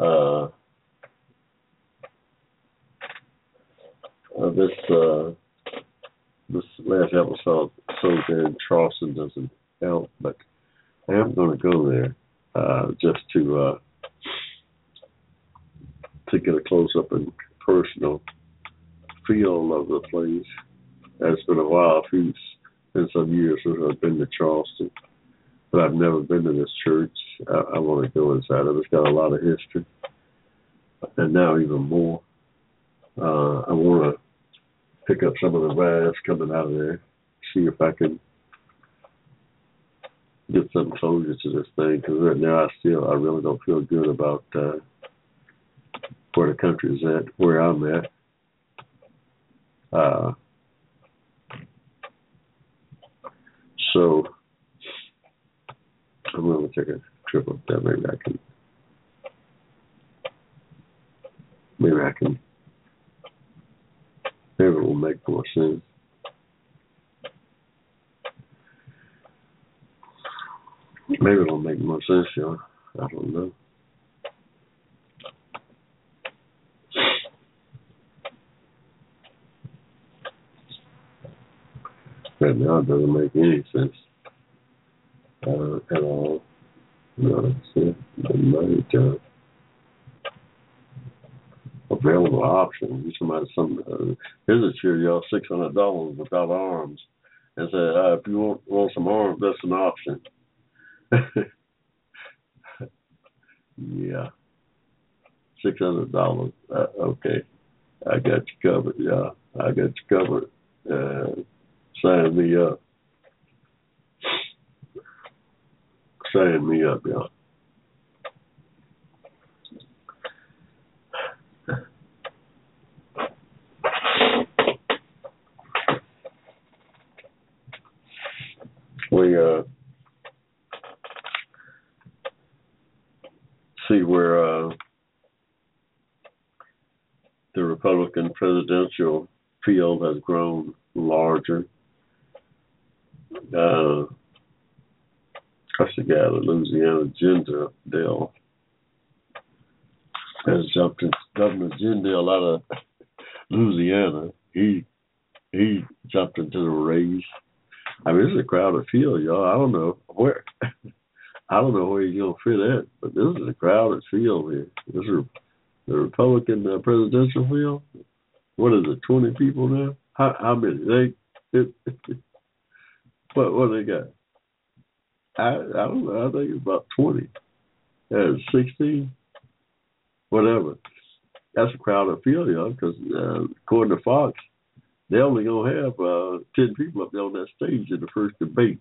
Uh uh, this uh, this last episode so in Charleston doesn't help, but I am going to go there uh, just to to get a close up and personal feel of the place. It's been a while, few, been some years since I've been to Charleston, but I've never been to this church. I, I want to go inside of it. It's got a lot of history, and now even more. Uh, I want to pick up some of the vibes coming out of there, see if I can get some closure to this thing. Because right now, I still, I really don't feel good about uh, where the country is at, where I'm at. Uh, so I'm going to take a trip up there. Maybe I can. Maybe I can Maybe it will make more sense. Maybe it'll make more sense, y'all. I don't know. Right now, doesn't make any sense uh, at all. No, it's it. The money to available options. You somebody some uh, here's a cheer y'all six hundred dollars without arms, and say uh, if you want want some arms, that's an option. [laughs] yeah, six hundred dollars. Uh, okay, I got you covered. Yeah, I got you covered. Uh, sign me up. Sign me up, yeah. We uh see where uh the Republican presidential field has grown larger. Uh, guy, the Louisiana Jindal deal has jumped in Governor Jindal out of Louisiana. He he jumped into the race. I mean, this is a crowded field, y'all. I don't know where. [laughs] I don't know where you're gonna fit at, but this is a crowded field here. This is the Republican uh, presidential field. What is it? Twenty people now? How, how many? They it, [laughs] what what they got? I I don't know. I think it's about twenty. Yeah, sixteen, whatever. That's a crowded field, y'all, because uh, according to Fox, they only gonna have uh, ten people up there on that stage in the first debate,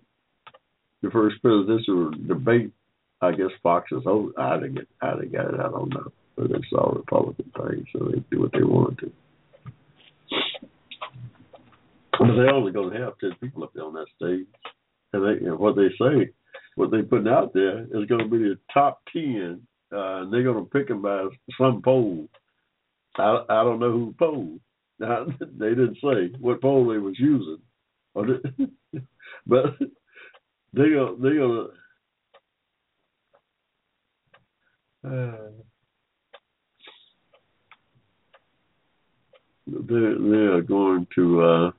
the first presidential debate. I guess Fox is. Oh, I didn't get. I didn't get it. I don't know. But it's all Republican thing, so they do what they want to. But they only gonna have ten people up there on that stage, and they and what they say, what they putting out there is gonna be the top ten. Uh, and they're gonna pick them by some poll. I I don't know who polled. Now, [laughs] they didn't say what poll they was using, [laughs] but they gonna they gonna. Uh, they they are going to uh,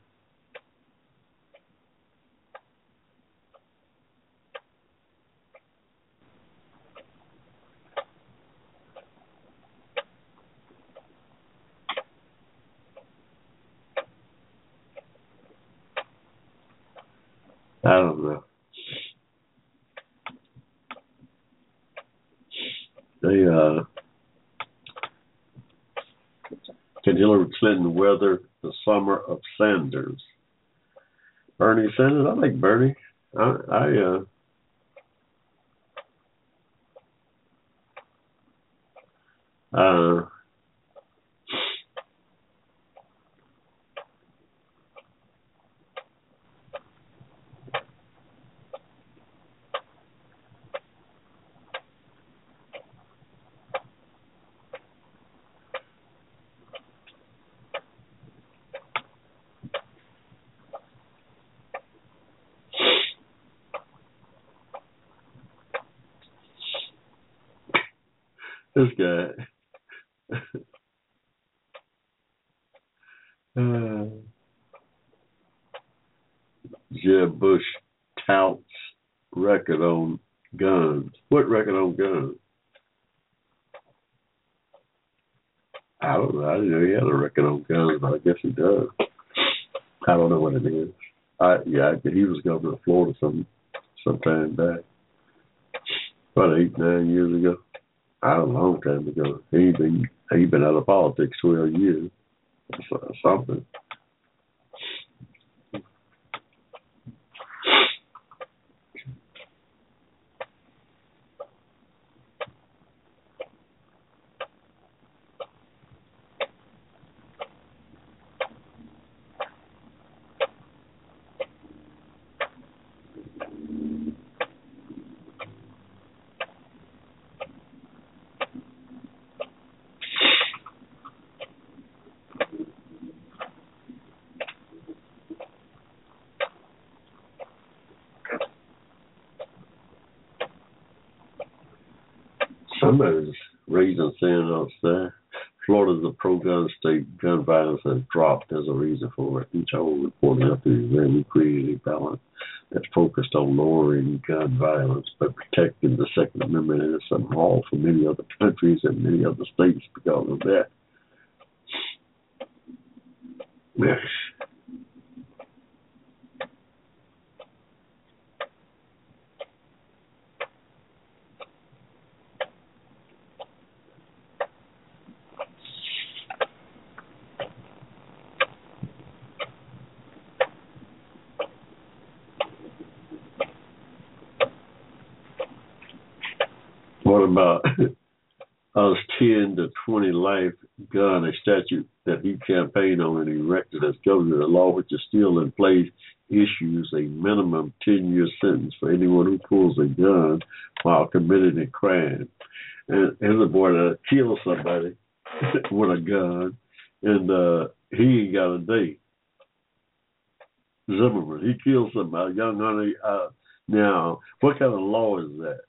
I don't know. They uh can Hillary Clinton weather the summer of Sanders? Bernie Sanders, I like Bernie. I, I uh uh this guy. uh, Jeb Bush touts record on guns. What record on guns? I don't know. I didn't know he had a record on guns, but I guess he does. I don't know what it is. I yeah, he was governor of Florida some sometime back, about eight nine years ago. A long time ago. He been he been out of politics twelve years, something. Committing a crime. And here's a boy that killed somebody [laughs] with a gun, and uh, he ain't got a date. Zimmerman, he killed somebody, young honey. Uh, now, what kind of law is that?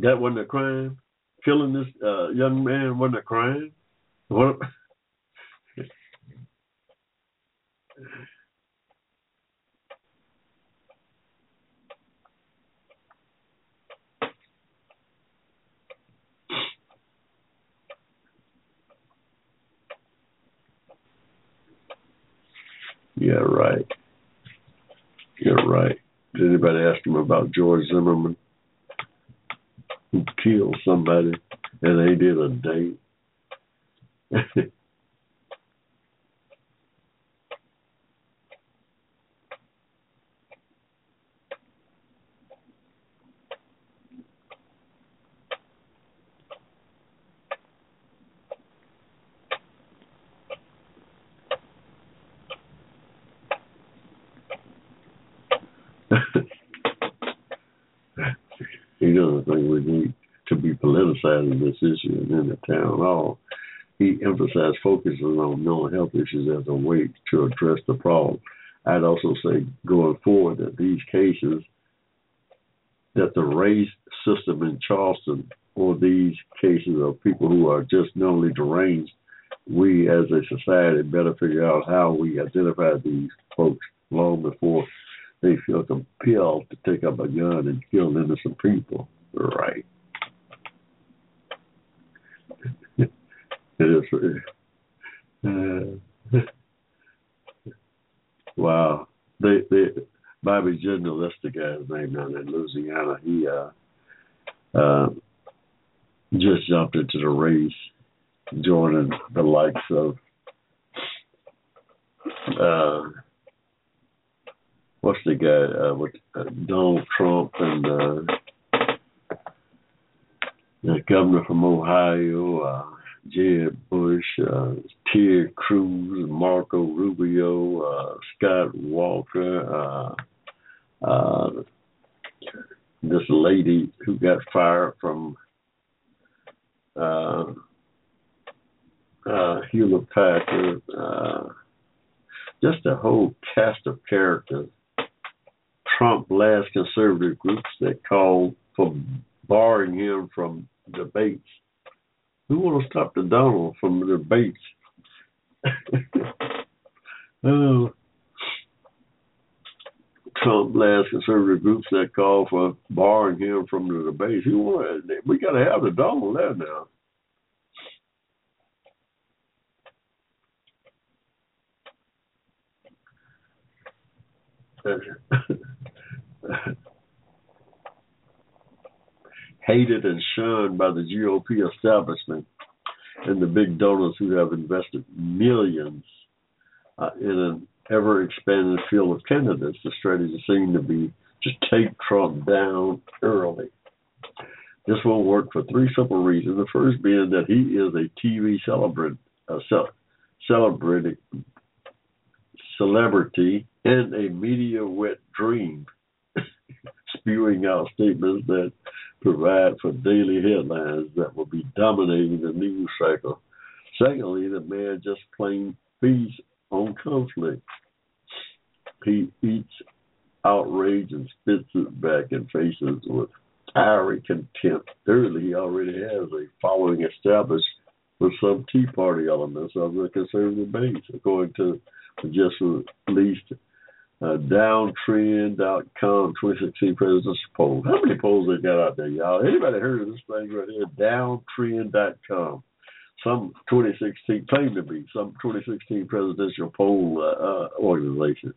That wasn't a crime. Killing this uh, young man wasn't a crime. What? Yeah, right. You're right. Did anybody ask him about George Zimmerman? Who killed somebody and they did a date? [laughs] he doesn't think we need to be politicizing this issue and in the town hall. He emphasized focusing on mental health issues as a way to address the problem. I'd also say going forward that these cases, that the race system in Charleston or these cases of people who are just mentally deranged, we as a society better figure out how we identify these folks long before they feel compelled to take up a gun and kill innocent people. Right. [laughs] it is. Uh, [laughs] wow. They, they, Bobby Jindal, that's the guy's name down in Louisiana. He uh, uh, just jumped into the race, joining the likes of uh, what's the guy uh, with uh, Donald Trump and uh, the governor from Ohio, uh, Jeb Bush, uh, Ted Cruz, Marco Rubio, uh, Scott Walker, uh, uh, this lady who got fired from uh, uh, Hewlett Packard, uh, just a whole cast of characters. Trump last conservative groups that called for barring him from debates. Who want to stop the Donald from the debates? [laughs] oh. Trump last conservative groups that call for barring him from the debates. Who want? We got to have the Donald there now. [laughs] [laughs] Hated and shunned by the GOP establishment and the big donors who have invested millions uh, in an ever expanding field of candidates. The strategy seemed to be to take Trump down early. This won't work for three simple reasons. The first being that he is a TV celebrity, a celebrity, celebrity and a media wet dream, spewing out statements that provide for daily headlines that will be dominating the news cycle. Secondly, the man just plain feeds on conflict. He eats outrage and spits it back in faces with fiery contempt. Thirdly, he already has a following established with some Tea Party elements of the conservative base, according to the just released uh, downtrend.com 2016 presidential poll. How many polls they got out there, y'all? Anybody heard of this thing right here? Downtrend.com. Some 2016 claim to be some 2016 presidential poll uh, uh, organization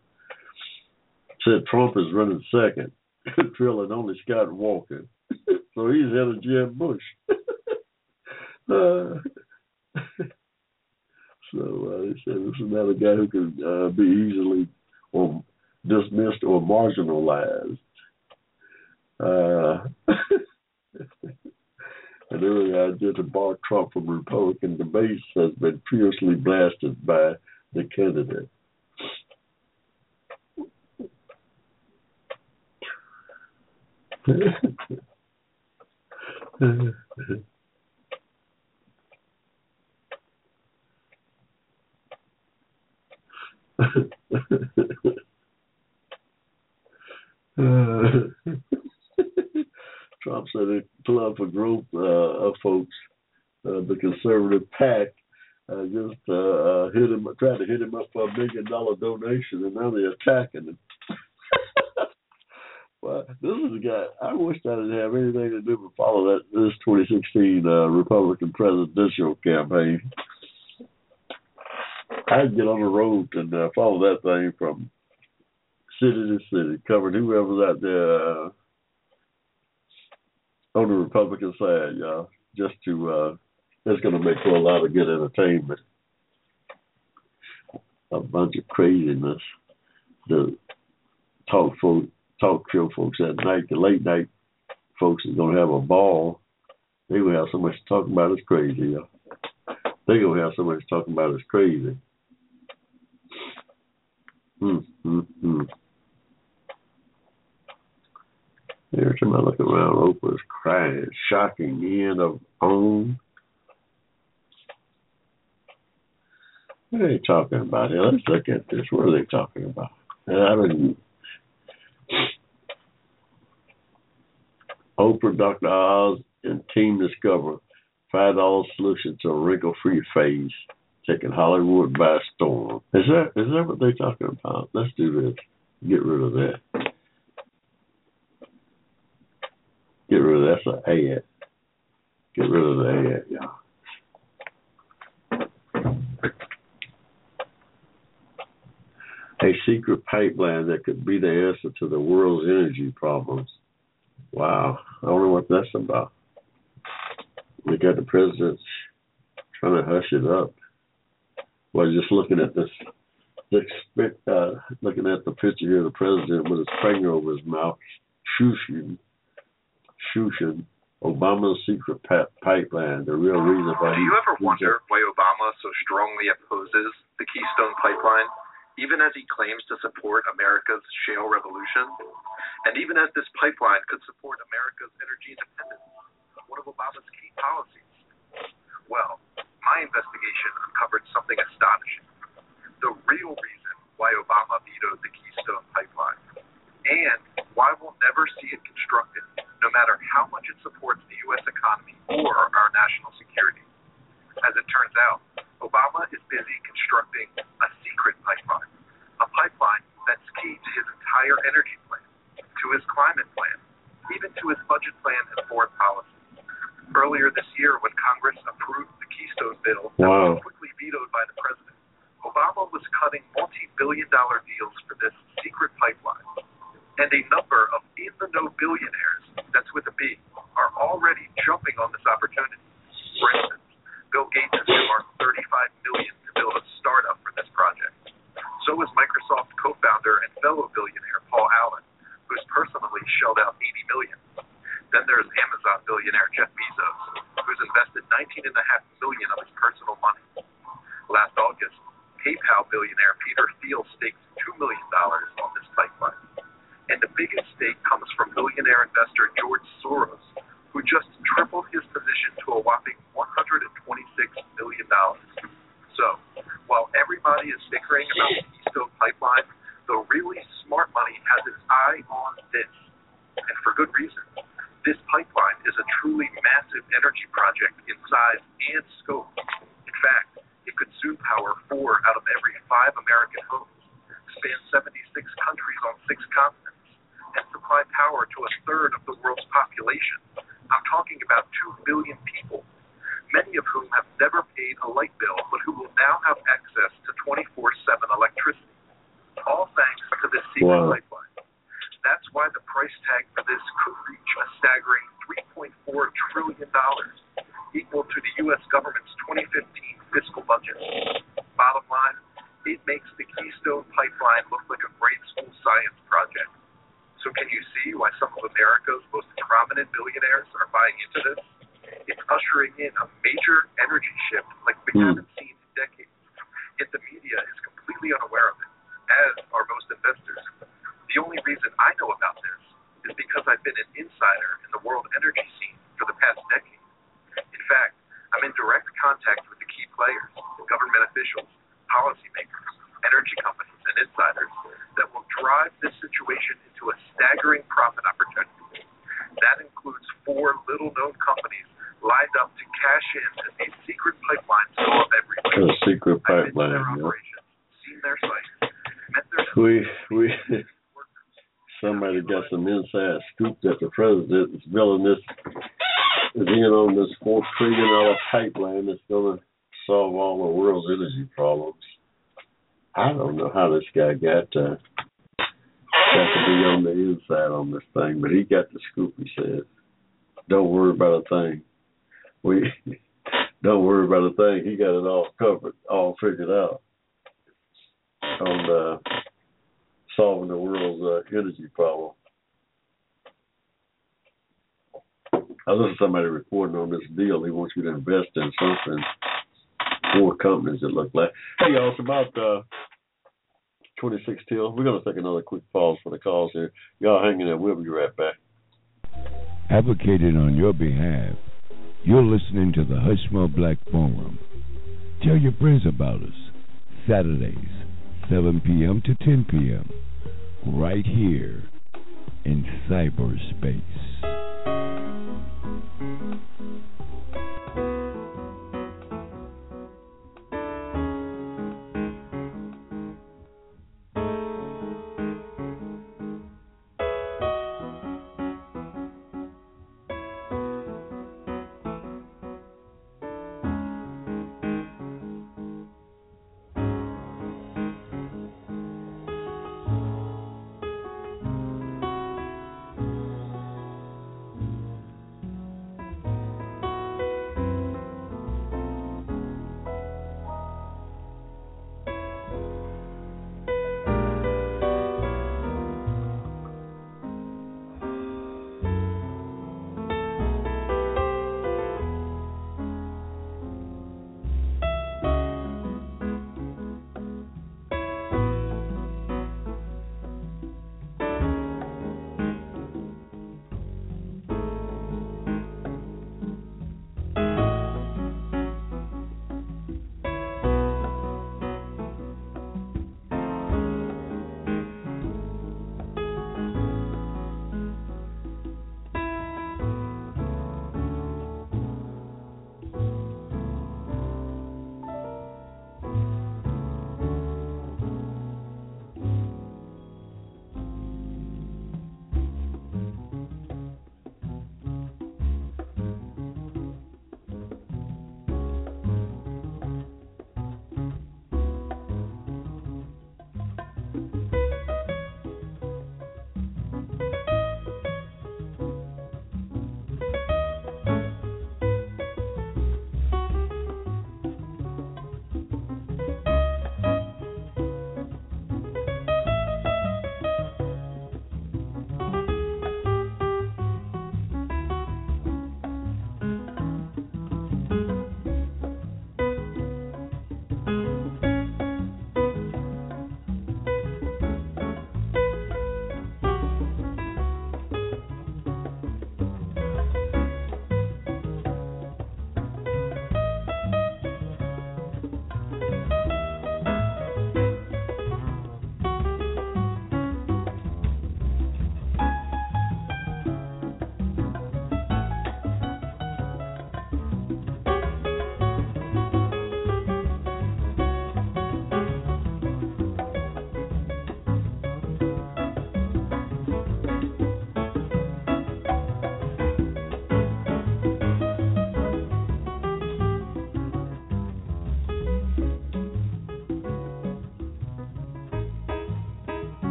said Trump is running second, [laughs] trailing only Scott Walker. [laughs] so he's ahead of Jeb Bush. [laughs] uh, so uh, they said this is not a guy who can uh, be easily or dismissed or marginalized. Uh, [laughs] and earlier idea to bar Trump from Republican debates has been fiercely blasted by the candidate. [laughs] [laughs] Trump said a club a group uh, of folks, uh, the conservative PAC, uh, just uh, uh, hit him, tried to hit him up for a million dollar donation, and now they're attacking him. [laughs] well, this is a guy. I wish I didn't have anything to do but follow that this 2016 uh, Republican presidential campaign. I'd get on the road and uh, follow that thing from city to city, covering whoever's out there uh, on the Republican side, y'all. Just to uh that's gonna make for a lot of good entertainment. A bunch of craziness. The talk folk talk show folks at night, the late night folks are gonna have a ball. They gonna have so much to talk about it's crazy, y'all. They gonna have so much to about it's crazy. Mm, mm, mm. Every time I look around, Oprah's crying. Shocking end of OWN. What are they talking about here? Let's look at this. What are they talking about? And I mean, Oprah, Dr. Oz, and team discover five dollar solution to a wrinkle free face, taking Hollywood by storm. Is that is that what they're talking about? Let's do this. Get rid of that. Get rid of that's an ad. Get rid of the y'all. A secret pipeline that could be the answer to the world's energy problems. Wow, I don't know what that's about. We got the president trying to hush it up. Well, just looking at this, uh, looking at the picture here of the president with his finger over his mouth, shushing Shushan, Obama's secret pipeline, the real reason why. Do you ever wonder why Obama so strongly opposes the Keystone Pipeline, even as he claims to support America's shale revolution, and even as this pipeline could support America's energy independence? One of Obama's key policies. Well, my investigation uncovered something astonishing. The real reason why Obama vetoed the Keystone Pipeline, and why we'll never see it constructed no matter how much it supports the U.S. economy or our national security. As it turns out, Obama is busy constructing a secret pipeline, a pipeline that's key to his entire energy plan, to his climate plan, even to his budget plan and foreign policy. Earlier this year, when Congress approved the Keystone bill that was quickly vetoed by the president, Obama was cutting multi billion dollar deals for this secret pipeline and a number of in the know billionaires, that's with a B, are already jumping on this opportunity. For instance, Bill Gates has earmarked 35 million to build a startup for this project. So is Microsoft co-founder and fellow billionaire Paul Allen, who's personally shelled out 80 million. Then there's Amazon billionaire Jeff Bezos, who's invested 19.5 million of his personal money. Last August, PayPal billionaire Peter Thiel staked $2 million on this pipeline and the biggest stake comes from millionaire investor George Soros, who just tripled his position to a whopping $126 million. So, while everybody is snickering about the Keystone Pipeline, the really smart money has its eye on this, and for good reason. This pipeline is a truly massive energy project in size and scope. In fact, it could soon power four out of every five American homes, span 76 countries on six continents, and supply power to a third of the world's population. I'm talking about 2 billion people, many of whom have never paid a light bill, but who will now have access to 24 7 electricity, all thanks to this secret Wow. pipeline. That's why the price tag for this could reach a staggering $3.4 trillion, equal to the U.S. government's 2015 fiscal budget. Bottom line, it makes the Keystone Pipeline look like a grade school science project. So can you see why some of America's most prominent billionaires are buying into this? It's ushering in a major energy shift like we Hmm. haven't seen in decades. Yet the media is completely unaware of it, as are most investors. The only reason I know about this is because I've been an insider in the world energy scene for the past decade. In fact, I'm in direct contact with the key players, government officials, policymakers, energy companies, and insiders that will drive this situation into a staggering profit opportunity. That includes four little known companies lined up to cash in as these secret pipelines go up everywhere. A secret to their pipeline. Yeah. seen their sites, met their We we somebody got some inside scoop that the president is building this is in on this four trillion dollar pipeline that's gonna solve all the world's energy problems. I don't know how this guy got uh got to be on the inside on this thing, but he got the scoop he says. Don't worry about a thing. We [laughs] don't worry about a thing. He got it all covered, all figured out on uh solving the world's uh, energy problem. I listened to somebody reporting on this deal. He wants you to invest in something. Four companies it looked like. Hey, y'all, it's about uh, 26 till. We're to take another quick pause for the calls here. Y'all hanging there. We'll be right back. Advocating on your behalf, you're listening to the Hushmo Black Forum. Tell your friends about us. Saturdays, 7 p.m. to 10 p.m. Right here in cyberspace.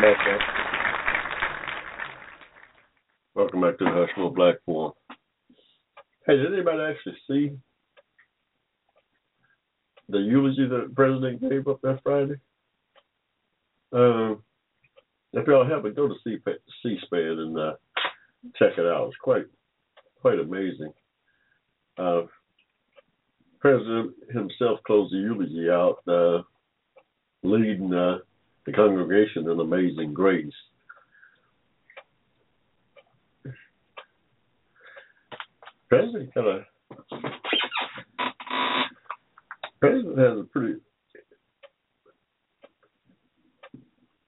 Back, man. Welcome back to the Hushmo Black Forum. Hey, did anybody actually see the eulogy that the president gave up that Friday? Um, if y'all haven't, go to C- C-SPAN and uh, check it out. It's quite quite amazing. Uh, president himself closed the eulogy out, uh, leading uh, the congregation in amazing grace. President kind of President has a pretty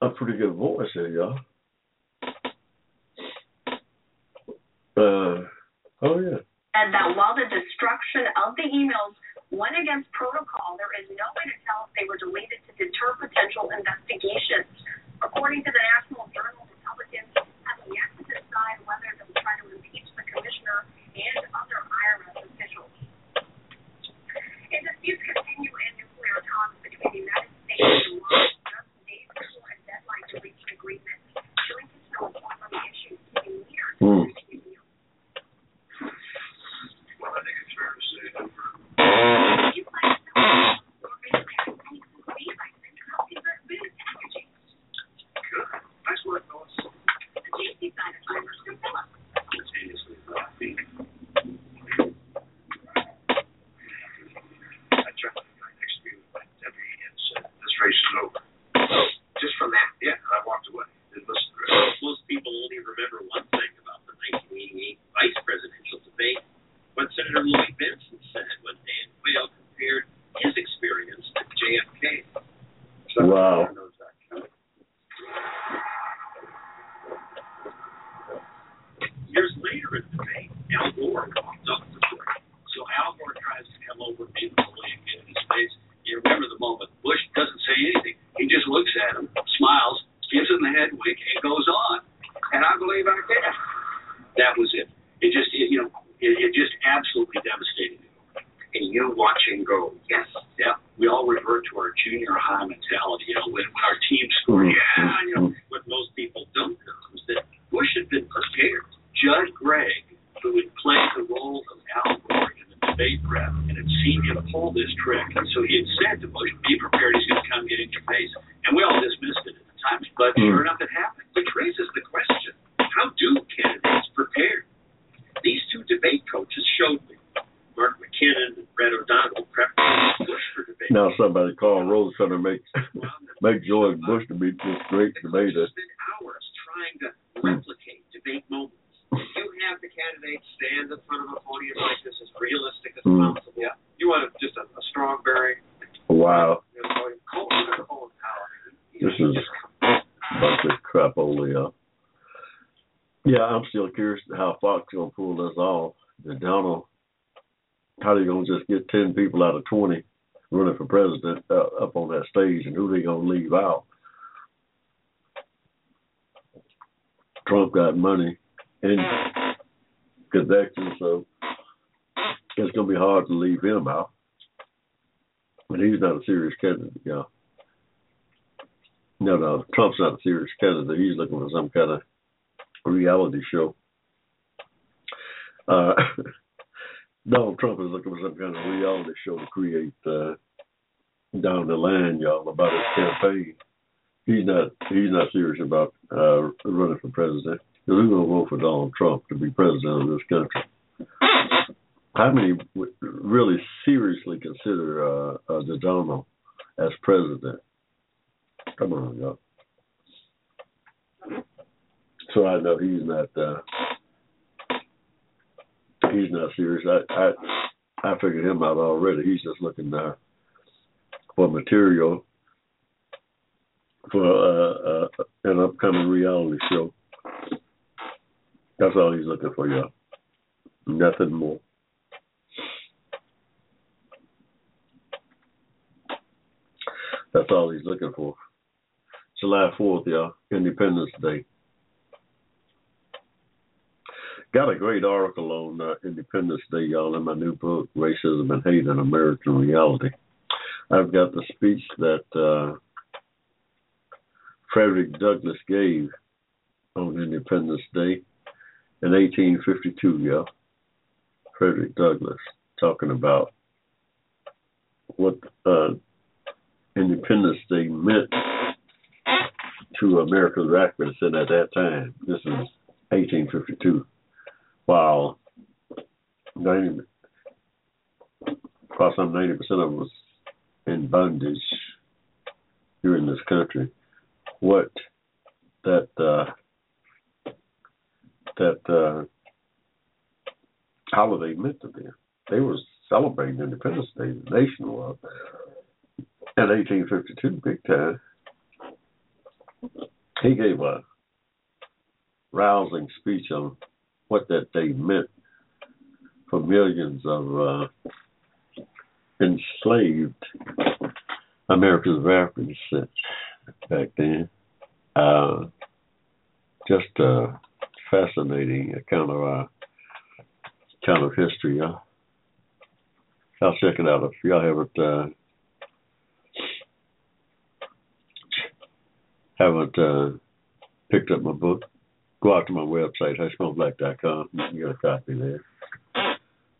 a pretty good voice here, y'all. Uh, oh yeah. And that while the destruction of the emails went against protocol, there is no way to tell if they were deleted to deter potential investigations. According to the National Journal, Republicans have yet to decide whether they'll try to impeach the commissioner and other IRS officials. And disputes continue in nuclear talks between the United States and Iran just days before a deadline to reach an agreement. Showing no report on the issue keeping years. Hmm. Well, I think it's fair to say that good. Nice work, The tasty side of fibers from Phillips. Simultaneously laughing. I tried to my next meeting with Debbie and said, this race is over. Just from that, yeah, and I walked away. Didn't listen to her. Most people only remember one thing about the 1988 vice presidential debate. What Senator Lloyd Bentsen said when Dan Quayle compared his experience to JFK. Wow. Knows that. Years later in the debate, Al Gore walked up to Bush. So Al Gore tries to come over painfully and get in his face. You remember the moment. Bush doesn't say anything. He just looks at him, smiles, gives him the head wink, and goes on. And I believe I did. That was it. It just, it, you know, it, it just absolutely devastated me. And you watch him go, yes, yeah. We all revert to our junior high mentality. You know, when, when our team scored, yeah, you know, what most people don't know is that Bush had been prepared. Judd Gregg, who had played the role of Al Gore in the debate prep and had seen him pull this trick, and so he had said to Bush, "Be prepared. He's going to come get in your face." And we all dismissed it at the time, but sure enough, it happened. Which raises the question: How do candidates prepare? These two debate coaches showed me. Mark McKinnon and Brett O'Donnell prepped Bush for debate. Now somebody, Karl Rove, trying to make make George Bush to be this great debater. spend hours trying to replicate debate moments. You have the candidates stand in front of a podium like this as realistic as Hmm. possible. Yeah. You want a, just a, a strong bearing. Wow, You know, Colin, Colin Powell. this is a bunch of crapola. Yeah, I'm still curious how Fox gonna pull this off. The Donald, how they gonna just get ten people out of twenty running for president uh, up on that stage, and who they gonna leave out? Trump got money and connections, so it's gonna be hard to leave him out. But he's not a serious candidate, yeah. No, no, Trump's not a serious candidate. He's looking for some kind of reality show. Uh, [laughs] Donald Trump is looking for some kind of reality show to create uh, down the line, y'all, about his campaign. He's not. He's not serious about uh, running for president. Who's gonna vote for Donald Trump to be president of this country? How many would really seriously consider uh, uh, the Donald as president? Come on, y'all. So I know he's not. Uh, he's not serious. I I I figured him out already. He's just looking uh, for material for uh, uh, an upcoming reality show. That's all he's looking for, y'all. Nothing more. That's all he's looking for. July 4th, y'all, Independence Day. Got a great article on uh, Independence Day, y'all, in my new book, Racism and Hate in American Reality. I've got the speech that uh, Frederick Douglass gave on Independence Day in 1852, yeah. Frederick Douglass talking about what uh, Independence Day meant to America's rapists at that time. This is 1852. While 90, about some 90% of us in bondage here in this country. What that uh, that uh, holiday meant to them. They were celebrating Independence Day, the nation was, in 1852, big time. He gave a rousing speech on what that day meant for millions of uh, enslaved Americans of African descent back then. Uh, just a fascinating account of our kind of history. I'll check it out if y'all haven't uh, haven't uh, picked up my book. Go out to my website, hushmoblack.com. You can get a copy there.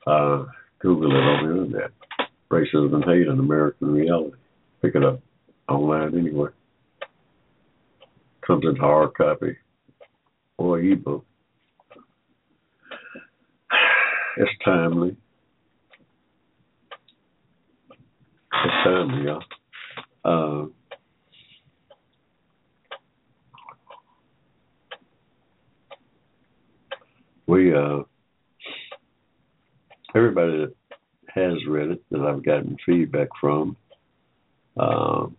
Uh, Google it on the internet. Racism and Hate in American Reality. Pick it up online anywhere. Comes in hard copy or ebook. [sighs] It's timely. It's timely, y'all. Uh, we uh everybody that has read it that I've gotten feedback from um,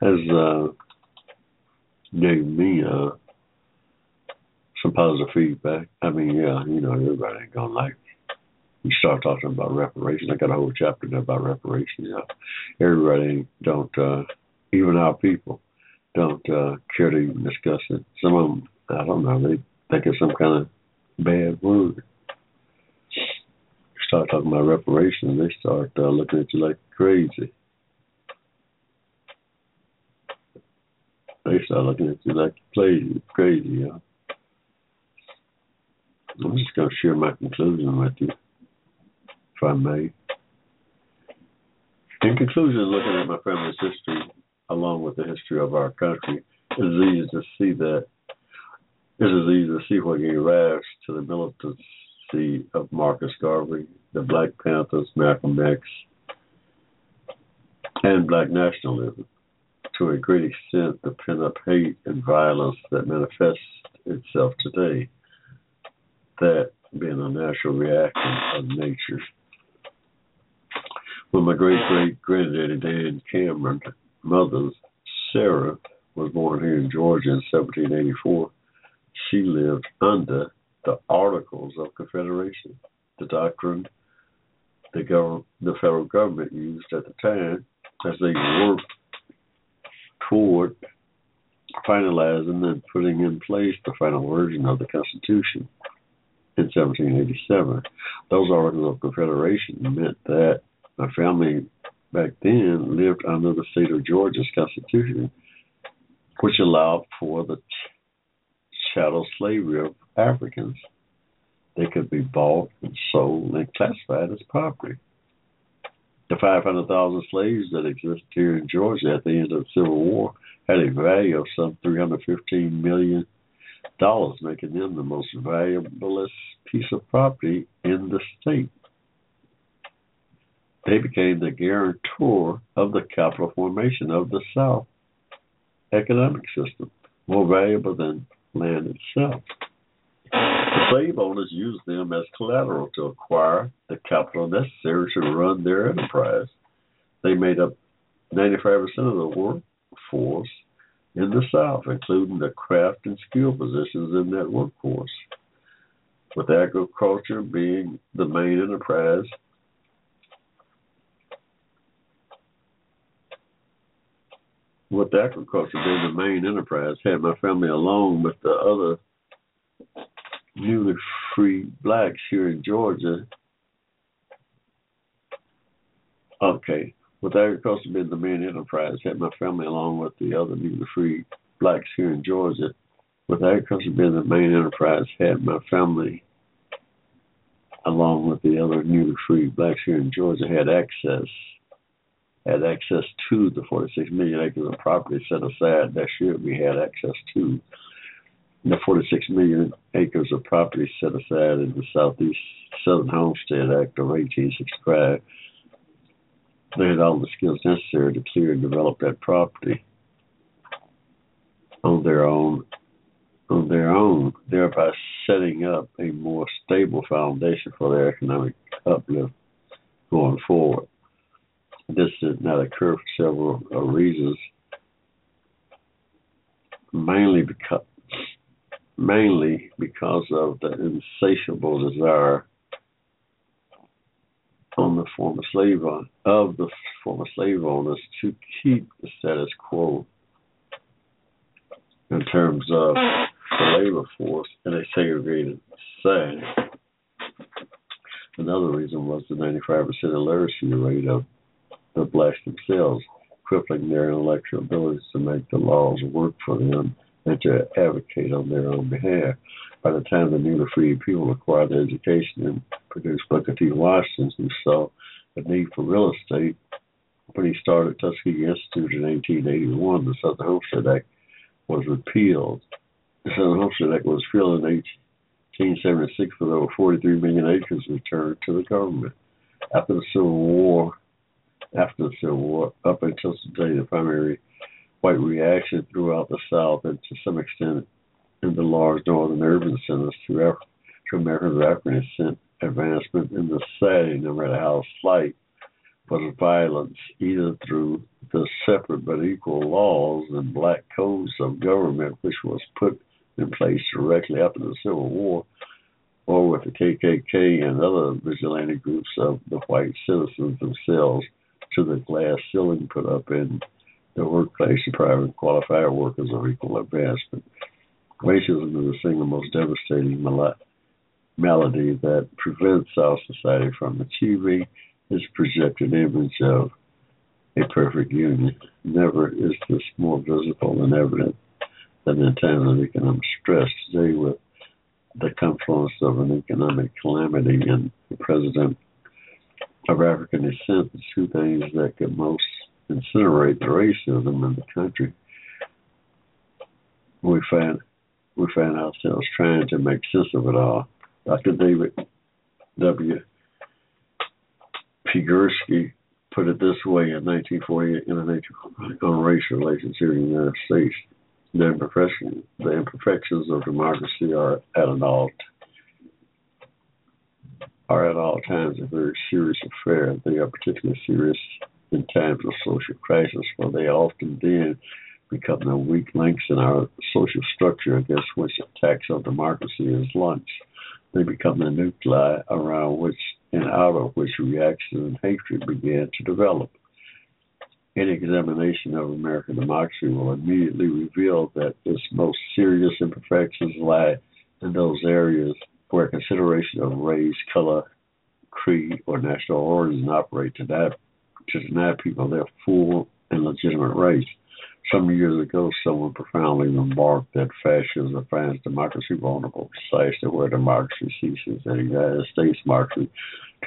has uh, gave me uh, some positive feedback. I mean, yeah, you know, everybody ain't gonna like. You start talking about reparations. I got a whole chapter about reparations. Everybody don't, uh, even our people, don't uh, care to even discuss it. Some of them, I don't know, they think it's some kind of bad word. You start talking about reparations, they start uh, looking at you like crazy. They start looking at you like crazy, crazy. Yeah. I'm just going to share my conclusion with you, if I may. In conclusion, looking at my family's history, along with the history of our country, it is easy to see that it is easy to see what gave rise to the militancy of Marcus Garvey, the Black Panthers, Malcolm X, and Black nationalism. To a great extent, the pent up hate and violence that manifests itself today, that being a natural reaction of nature. When my great great granddaddy Dan Cameron, mother Sarah, was born here in Georgia in 1784, she lived under the Articles of Confederation, the doctrine the, gov- the federal government used at the time as they worked toward finalizing and putting in place the final version of the Constitution in 1787. Those Articles of Confederation meant that my family back then lived under the state of Georgia's Constitution, which allowed for the chattel slavery of Africans. They could be bought and sold and classified as property. The 500,000 slaves that existed here in Georgia at the end of the Civil War had a value of some 315 million dollars, making them the most valuable piece of property in the state. They became the guarantor of the capital formation of the South economic system, more valuable than land itself. The slave owners used them as collateral to acquire the capital necessary to run their enterprise. They made up 95% of the workforce in the South, including the craft and skill positions in that workforce. With agriculture being the main enterprise, with agriculture being the main enterprise, had my family along with the other newly free blacks here in Georgia. Okay, With agriculture being the main enterprise, had my family along with the other newly freed blacks here in Georgia. With agriculture being the main enterprise, had my family along with the other newly freed blacks here in Georgia had access had access to the 46 million acres of property set aside that year we had access to the 46 million acres of property set aside in the Southeast Southern Homestead Act of 1865. They had all the skills necessary to clear and develop that property on their own on their own, thereby setting up a more stable foundation for their economic uplift going forward. This did not occur for several uh, reasons, mainly because mainly because of the insatiable desire on the former slave of the former slave owners to keep the status quo in terms of the labor force in a segregated society. Another reason was the 95% illiteracy rate of the blacks themselves, crippling their intellectual abilities to make the laws work for them and to advocate on their own behalf. By the time the newly freed people acquired their education and produced Booker T. Washington, who saw the need for real estate when he started Tuskegee Institute in 1881, the Southern Homestead Act was repealed. The Southern Homestead Act was repealed in 1876 with over 43 million acres returned to the government. After the Civil War, after the Civil War, up until today, the primary white reaction throughout the South and to some extent in the large northern urban centers to, Af- to American African advancement in the setting, no matter how slight, was violence, either through the separate but equal laws and black codes of government which was put in place directly after the Civil War, or with the KKK and other vigilante groups of the white citizens themselves to the glass ceiling put up in the workplace to private qualifier workers of equal advancement. Racism is the single most devastating mal- malady that prevents our society from achieving its projected image of a perfect union. Never is this more visible and evident than in times of economic stress. Today, with the confluence of an economic calamity and the president of African descent, the two things that could most incinerate the racism in the country, we find we find ourselves trying to make sense of it all. Dr. David W. Gursky put it this way in 1948 in on racial relations here in the United States. The the imperfections of democracy are at an all are at all times a very serious affair. They are particularly serious in times of social crisis, for they often then become the weak links in our social structure against which attacks on democracy is launched. They become the nuclei around which and out of which reaction and hatred began to develop. Any examination of American democracy will immediately reveal that its most serious imperfections lie in those areas where consideration of race, color, creed, or national origin operate to deny, to deny people their full and legitimate rights. Some years ago, someone profoundly remarked that fascism finds democracy vulnerable precisely where democracy ceases. And the United States democracy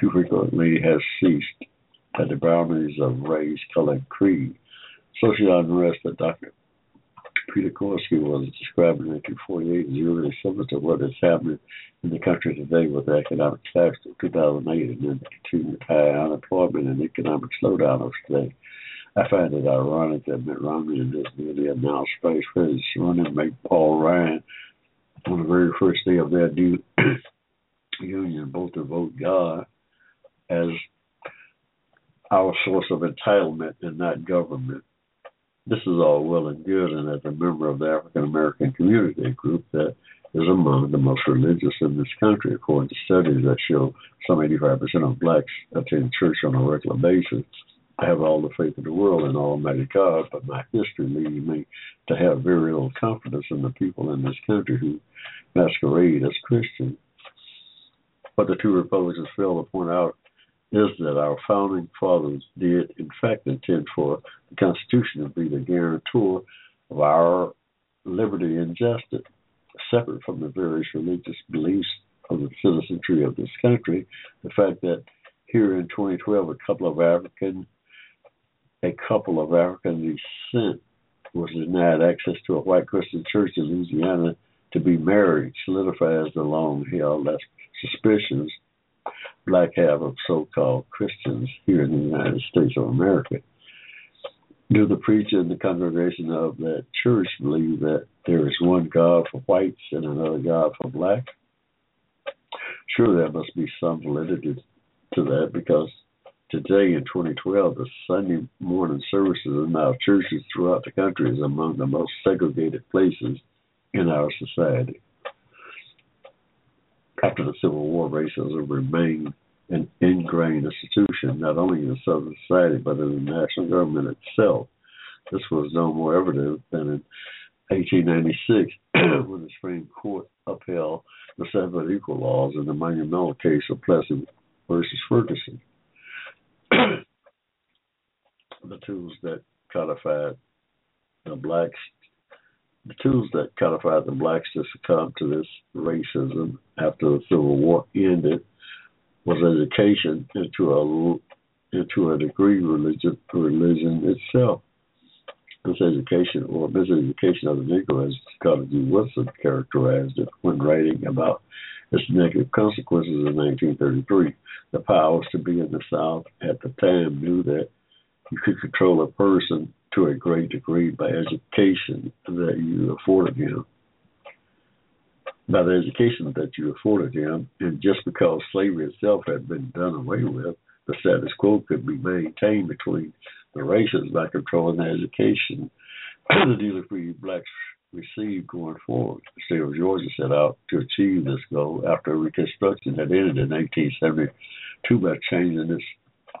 too frequently has ceased at the boundaries of race, color, and creed. Social unrest that Dr. Petegorsky was describing in 1948 is really similar to what is happening in the country today with the economic collapse of 2008 and then the high unemployment and economic slowdown of today. I find it ironic that Mitt Romney and his newly announced vice president running mate Paul Ryan on the very first day of their new [clears throat] union both to vote God as our source of entitlement and not government. This is all well and good, and as a member of the African American community group that is among the most religious in this country, according to studies that show some 85% of blacks attend church on a regular basis. I have all the faith in the world in Almighty God, but my history leads me to have very little confidence in the people in this country who masquerade as Christian. But the two Republicans fail to point out is that our founding fathers did, in fact, intend for the Constitution to be the guarantor of our liberty and justice, separate from the various religious beliefs of the citizenry of this country. The fact that here in 2012, a couple of African, a couple of African descent was denied access to a white Christian church in Louisiana to be married solidifies the long-held suspicions black have of so-called Christians here in the United States of America. Do the preacher and the congregation of that church believe that there is one God for whites and another God for black? Sure, there must be some validity to that because today in 2012, the Sunday morning services in our churches throughout the country is among the most segregated places in our society. After the Civil War, racism remained an ingrained institution, not only in Southern society, but in the national government itself. This was no more evident than in 1896 [clears throat] when the Supreme Court upheld the seven equal laws in the monumental case of Plessy versus Ferguson. [clears throat] the tools that codified the blacks the tools that codified the blacks to succumb to this racism after the Civil War ended was education into a into a degree religion religion itself. This education or miseducation of the Negro has Carter G. Woodson characterized it when writing about its negative consequences in 1933. The powers to be in the South at the time knew that you could control a person to a great degree by education that you afforded him. By the education that you afforded him, and just because slavery itself had been done away with, the status quo could be maintained between the races by controlling the education the dealer free blacks received going forward. The state of Georgia set out to achieve this goal after Reconstruction had ended in 1872 by changing its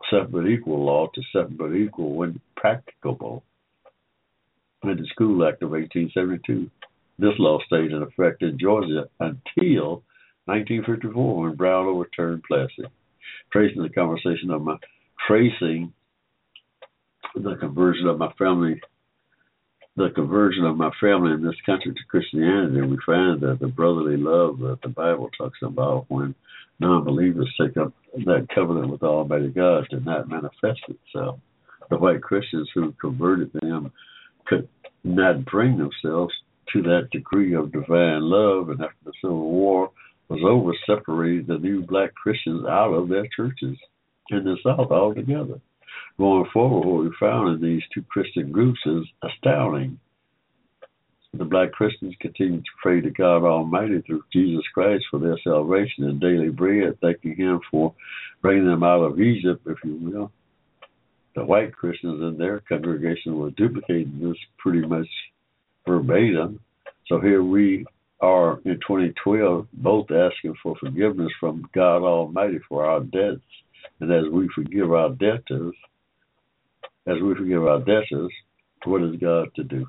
separate but equal law to separate but equal when practicable in the School Act of 1872. This law stayed in effect in Georgia until 1954 when Brown overturned Plessy. Tracing the conversation of my tracing the conversion of my family the conversion of my family in this country to Christianity, we find that the brotherly love that the Bible talks about when non-believers take up that covenant with Almighty God did not manifest itself. The white Christians who converted them could not bring themselves to that degree of divine love, and after the Civil War was over, separated the new black Christians out of their churches in the South altogether. Going forward, what we found in these two Christian groups is astounding. The black Christians continue to pray to God Almighty through Jesus Christ for their salvation and daily bread, thanking Him for bringing them out of Egypt, if you will. The white Christians in their congregation were duplicating this pretty much verbatim. So here we are in 2012, both asking for forgiveness from God Almighty for our debts. And as we forgive our debtors, as we forgive our debtors, what is God to do?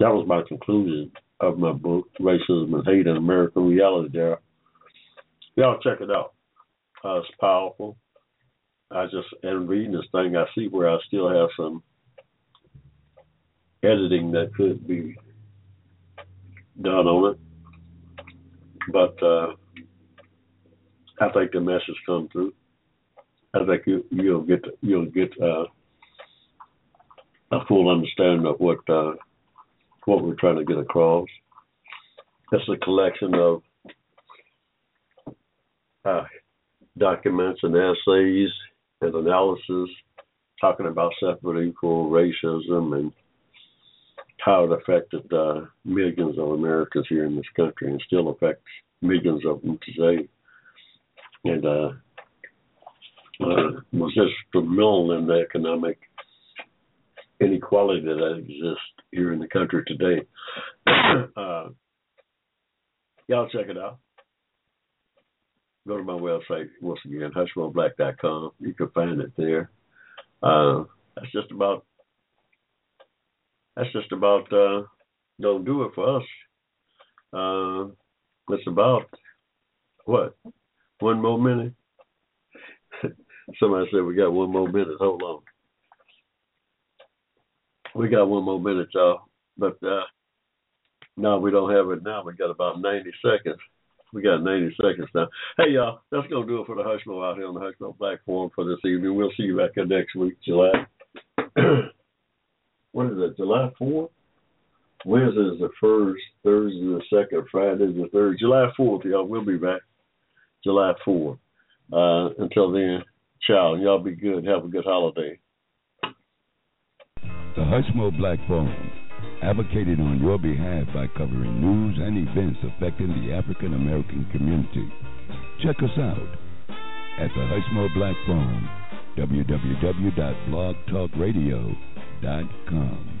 That was my conclusion of my book, Racism and Hate in American Reality there. Y'all check it out. Uh, it's powerful. I just am reading this thing. I see where I still have some editing that could be done on it, but uh, I think the message come through. I think you, you'll get you'll get uh, a full understanding of what uh, what we're trying to get across. It's a collection of uh, documents and essays and analysis talking about separate equal racism and how it affected uh, millions of Americans here in this country and still affects millions of them today. And uh, uh, was instrumental in the economic inequality that exists here in the country today. [clears throat] uh, y'all check it out. Go to my website once again, hushmoblack.com. You can find it there. Uh, that's just about that's just about uh, don't do it for us. Uh, It's about what? One more minute? [laughs] Somebody said we got one more minute. Hold on. We got one more minute, y'all. But uh no, we don't have it now. We got about 90 seconds. We got 90 seconds now. Hey, y'all, that's going to do it for the Hushmo out here on the Hushmo platform for this evening. We'll see you back here next week, July. [clears throat] what is it, July 4th? Wednesday is the first, Thursday the second, Friday is the third. July 4th, y'all. We'll be back July 4th. Uh, until then, ciao. Y'all be good. Have a good holiday. The Hushmo Black Forum advocated on your behalf by covering news and events affecting the African American community. Check us out at the Hushmo Black Forum, www.blogtalkradio.com.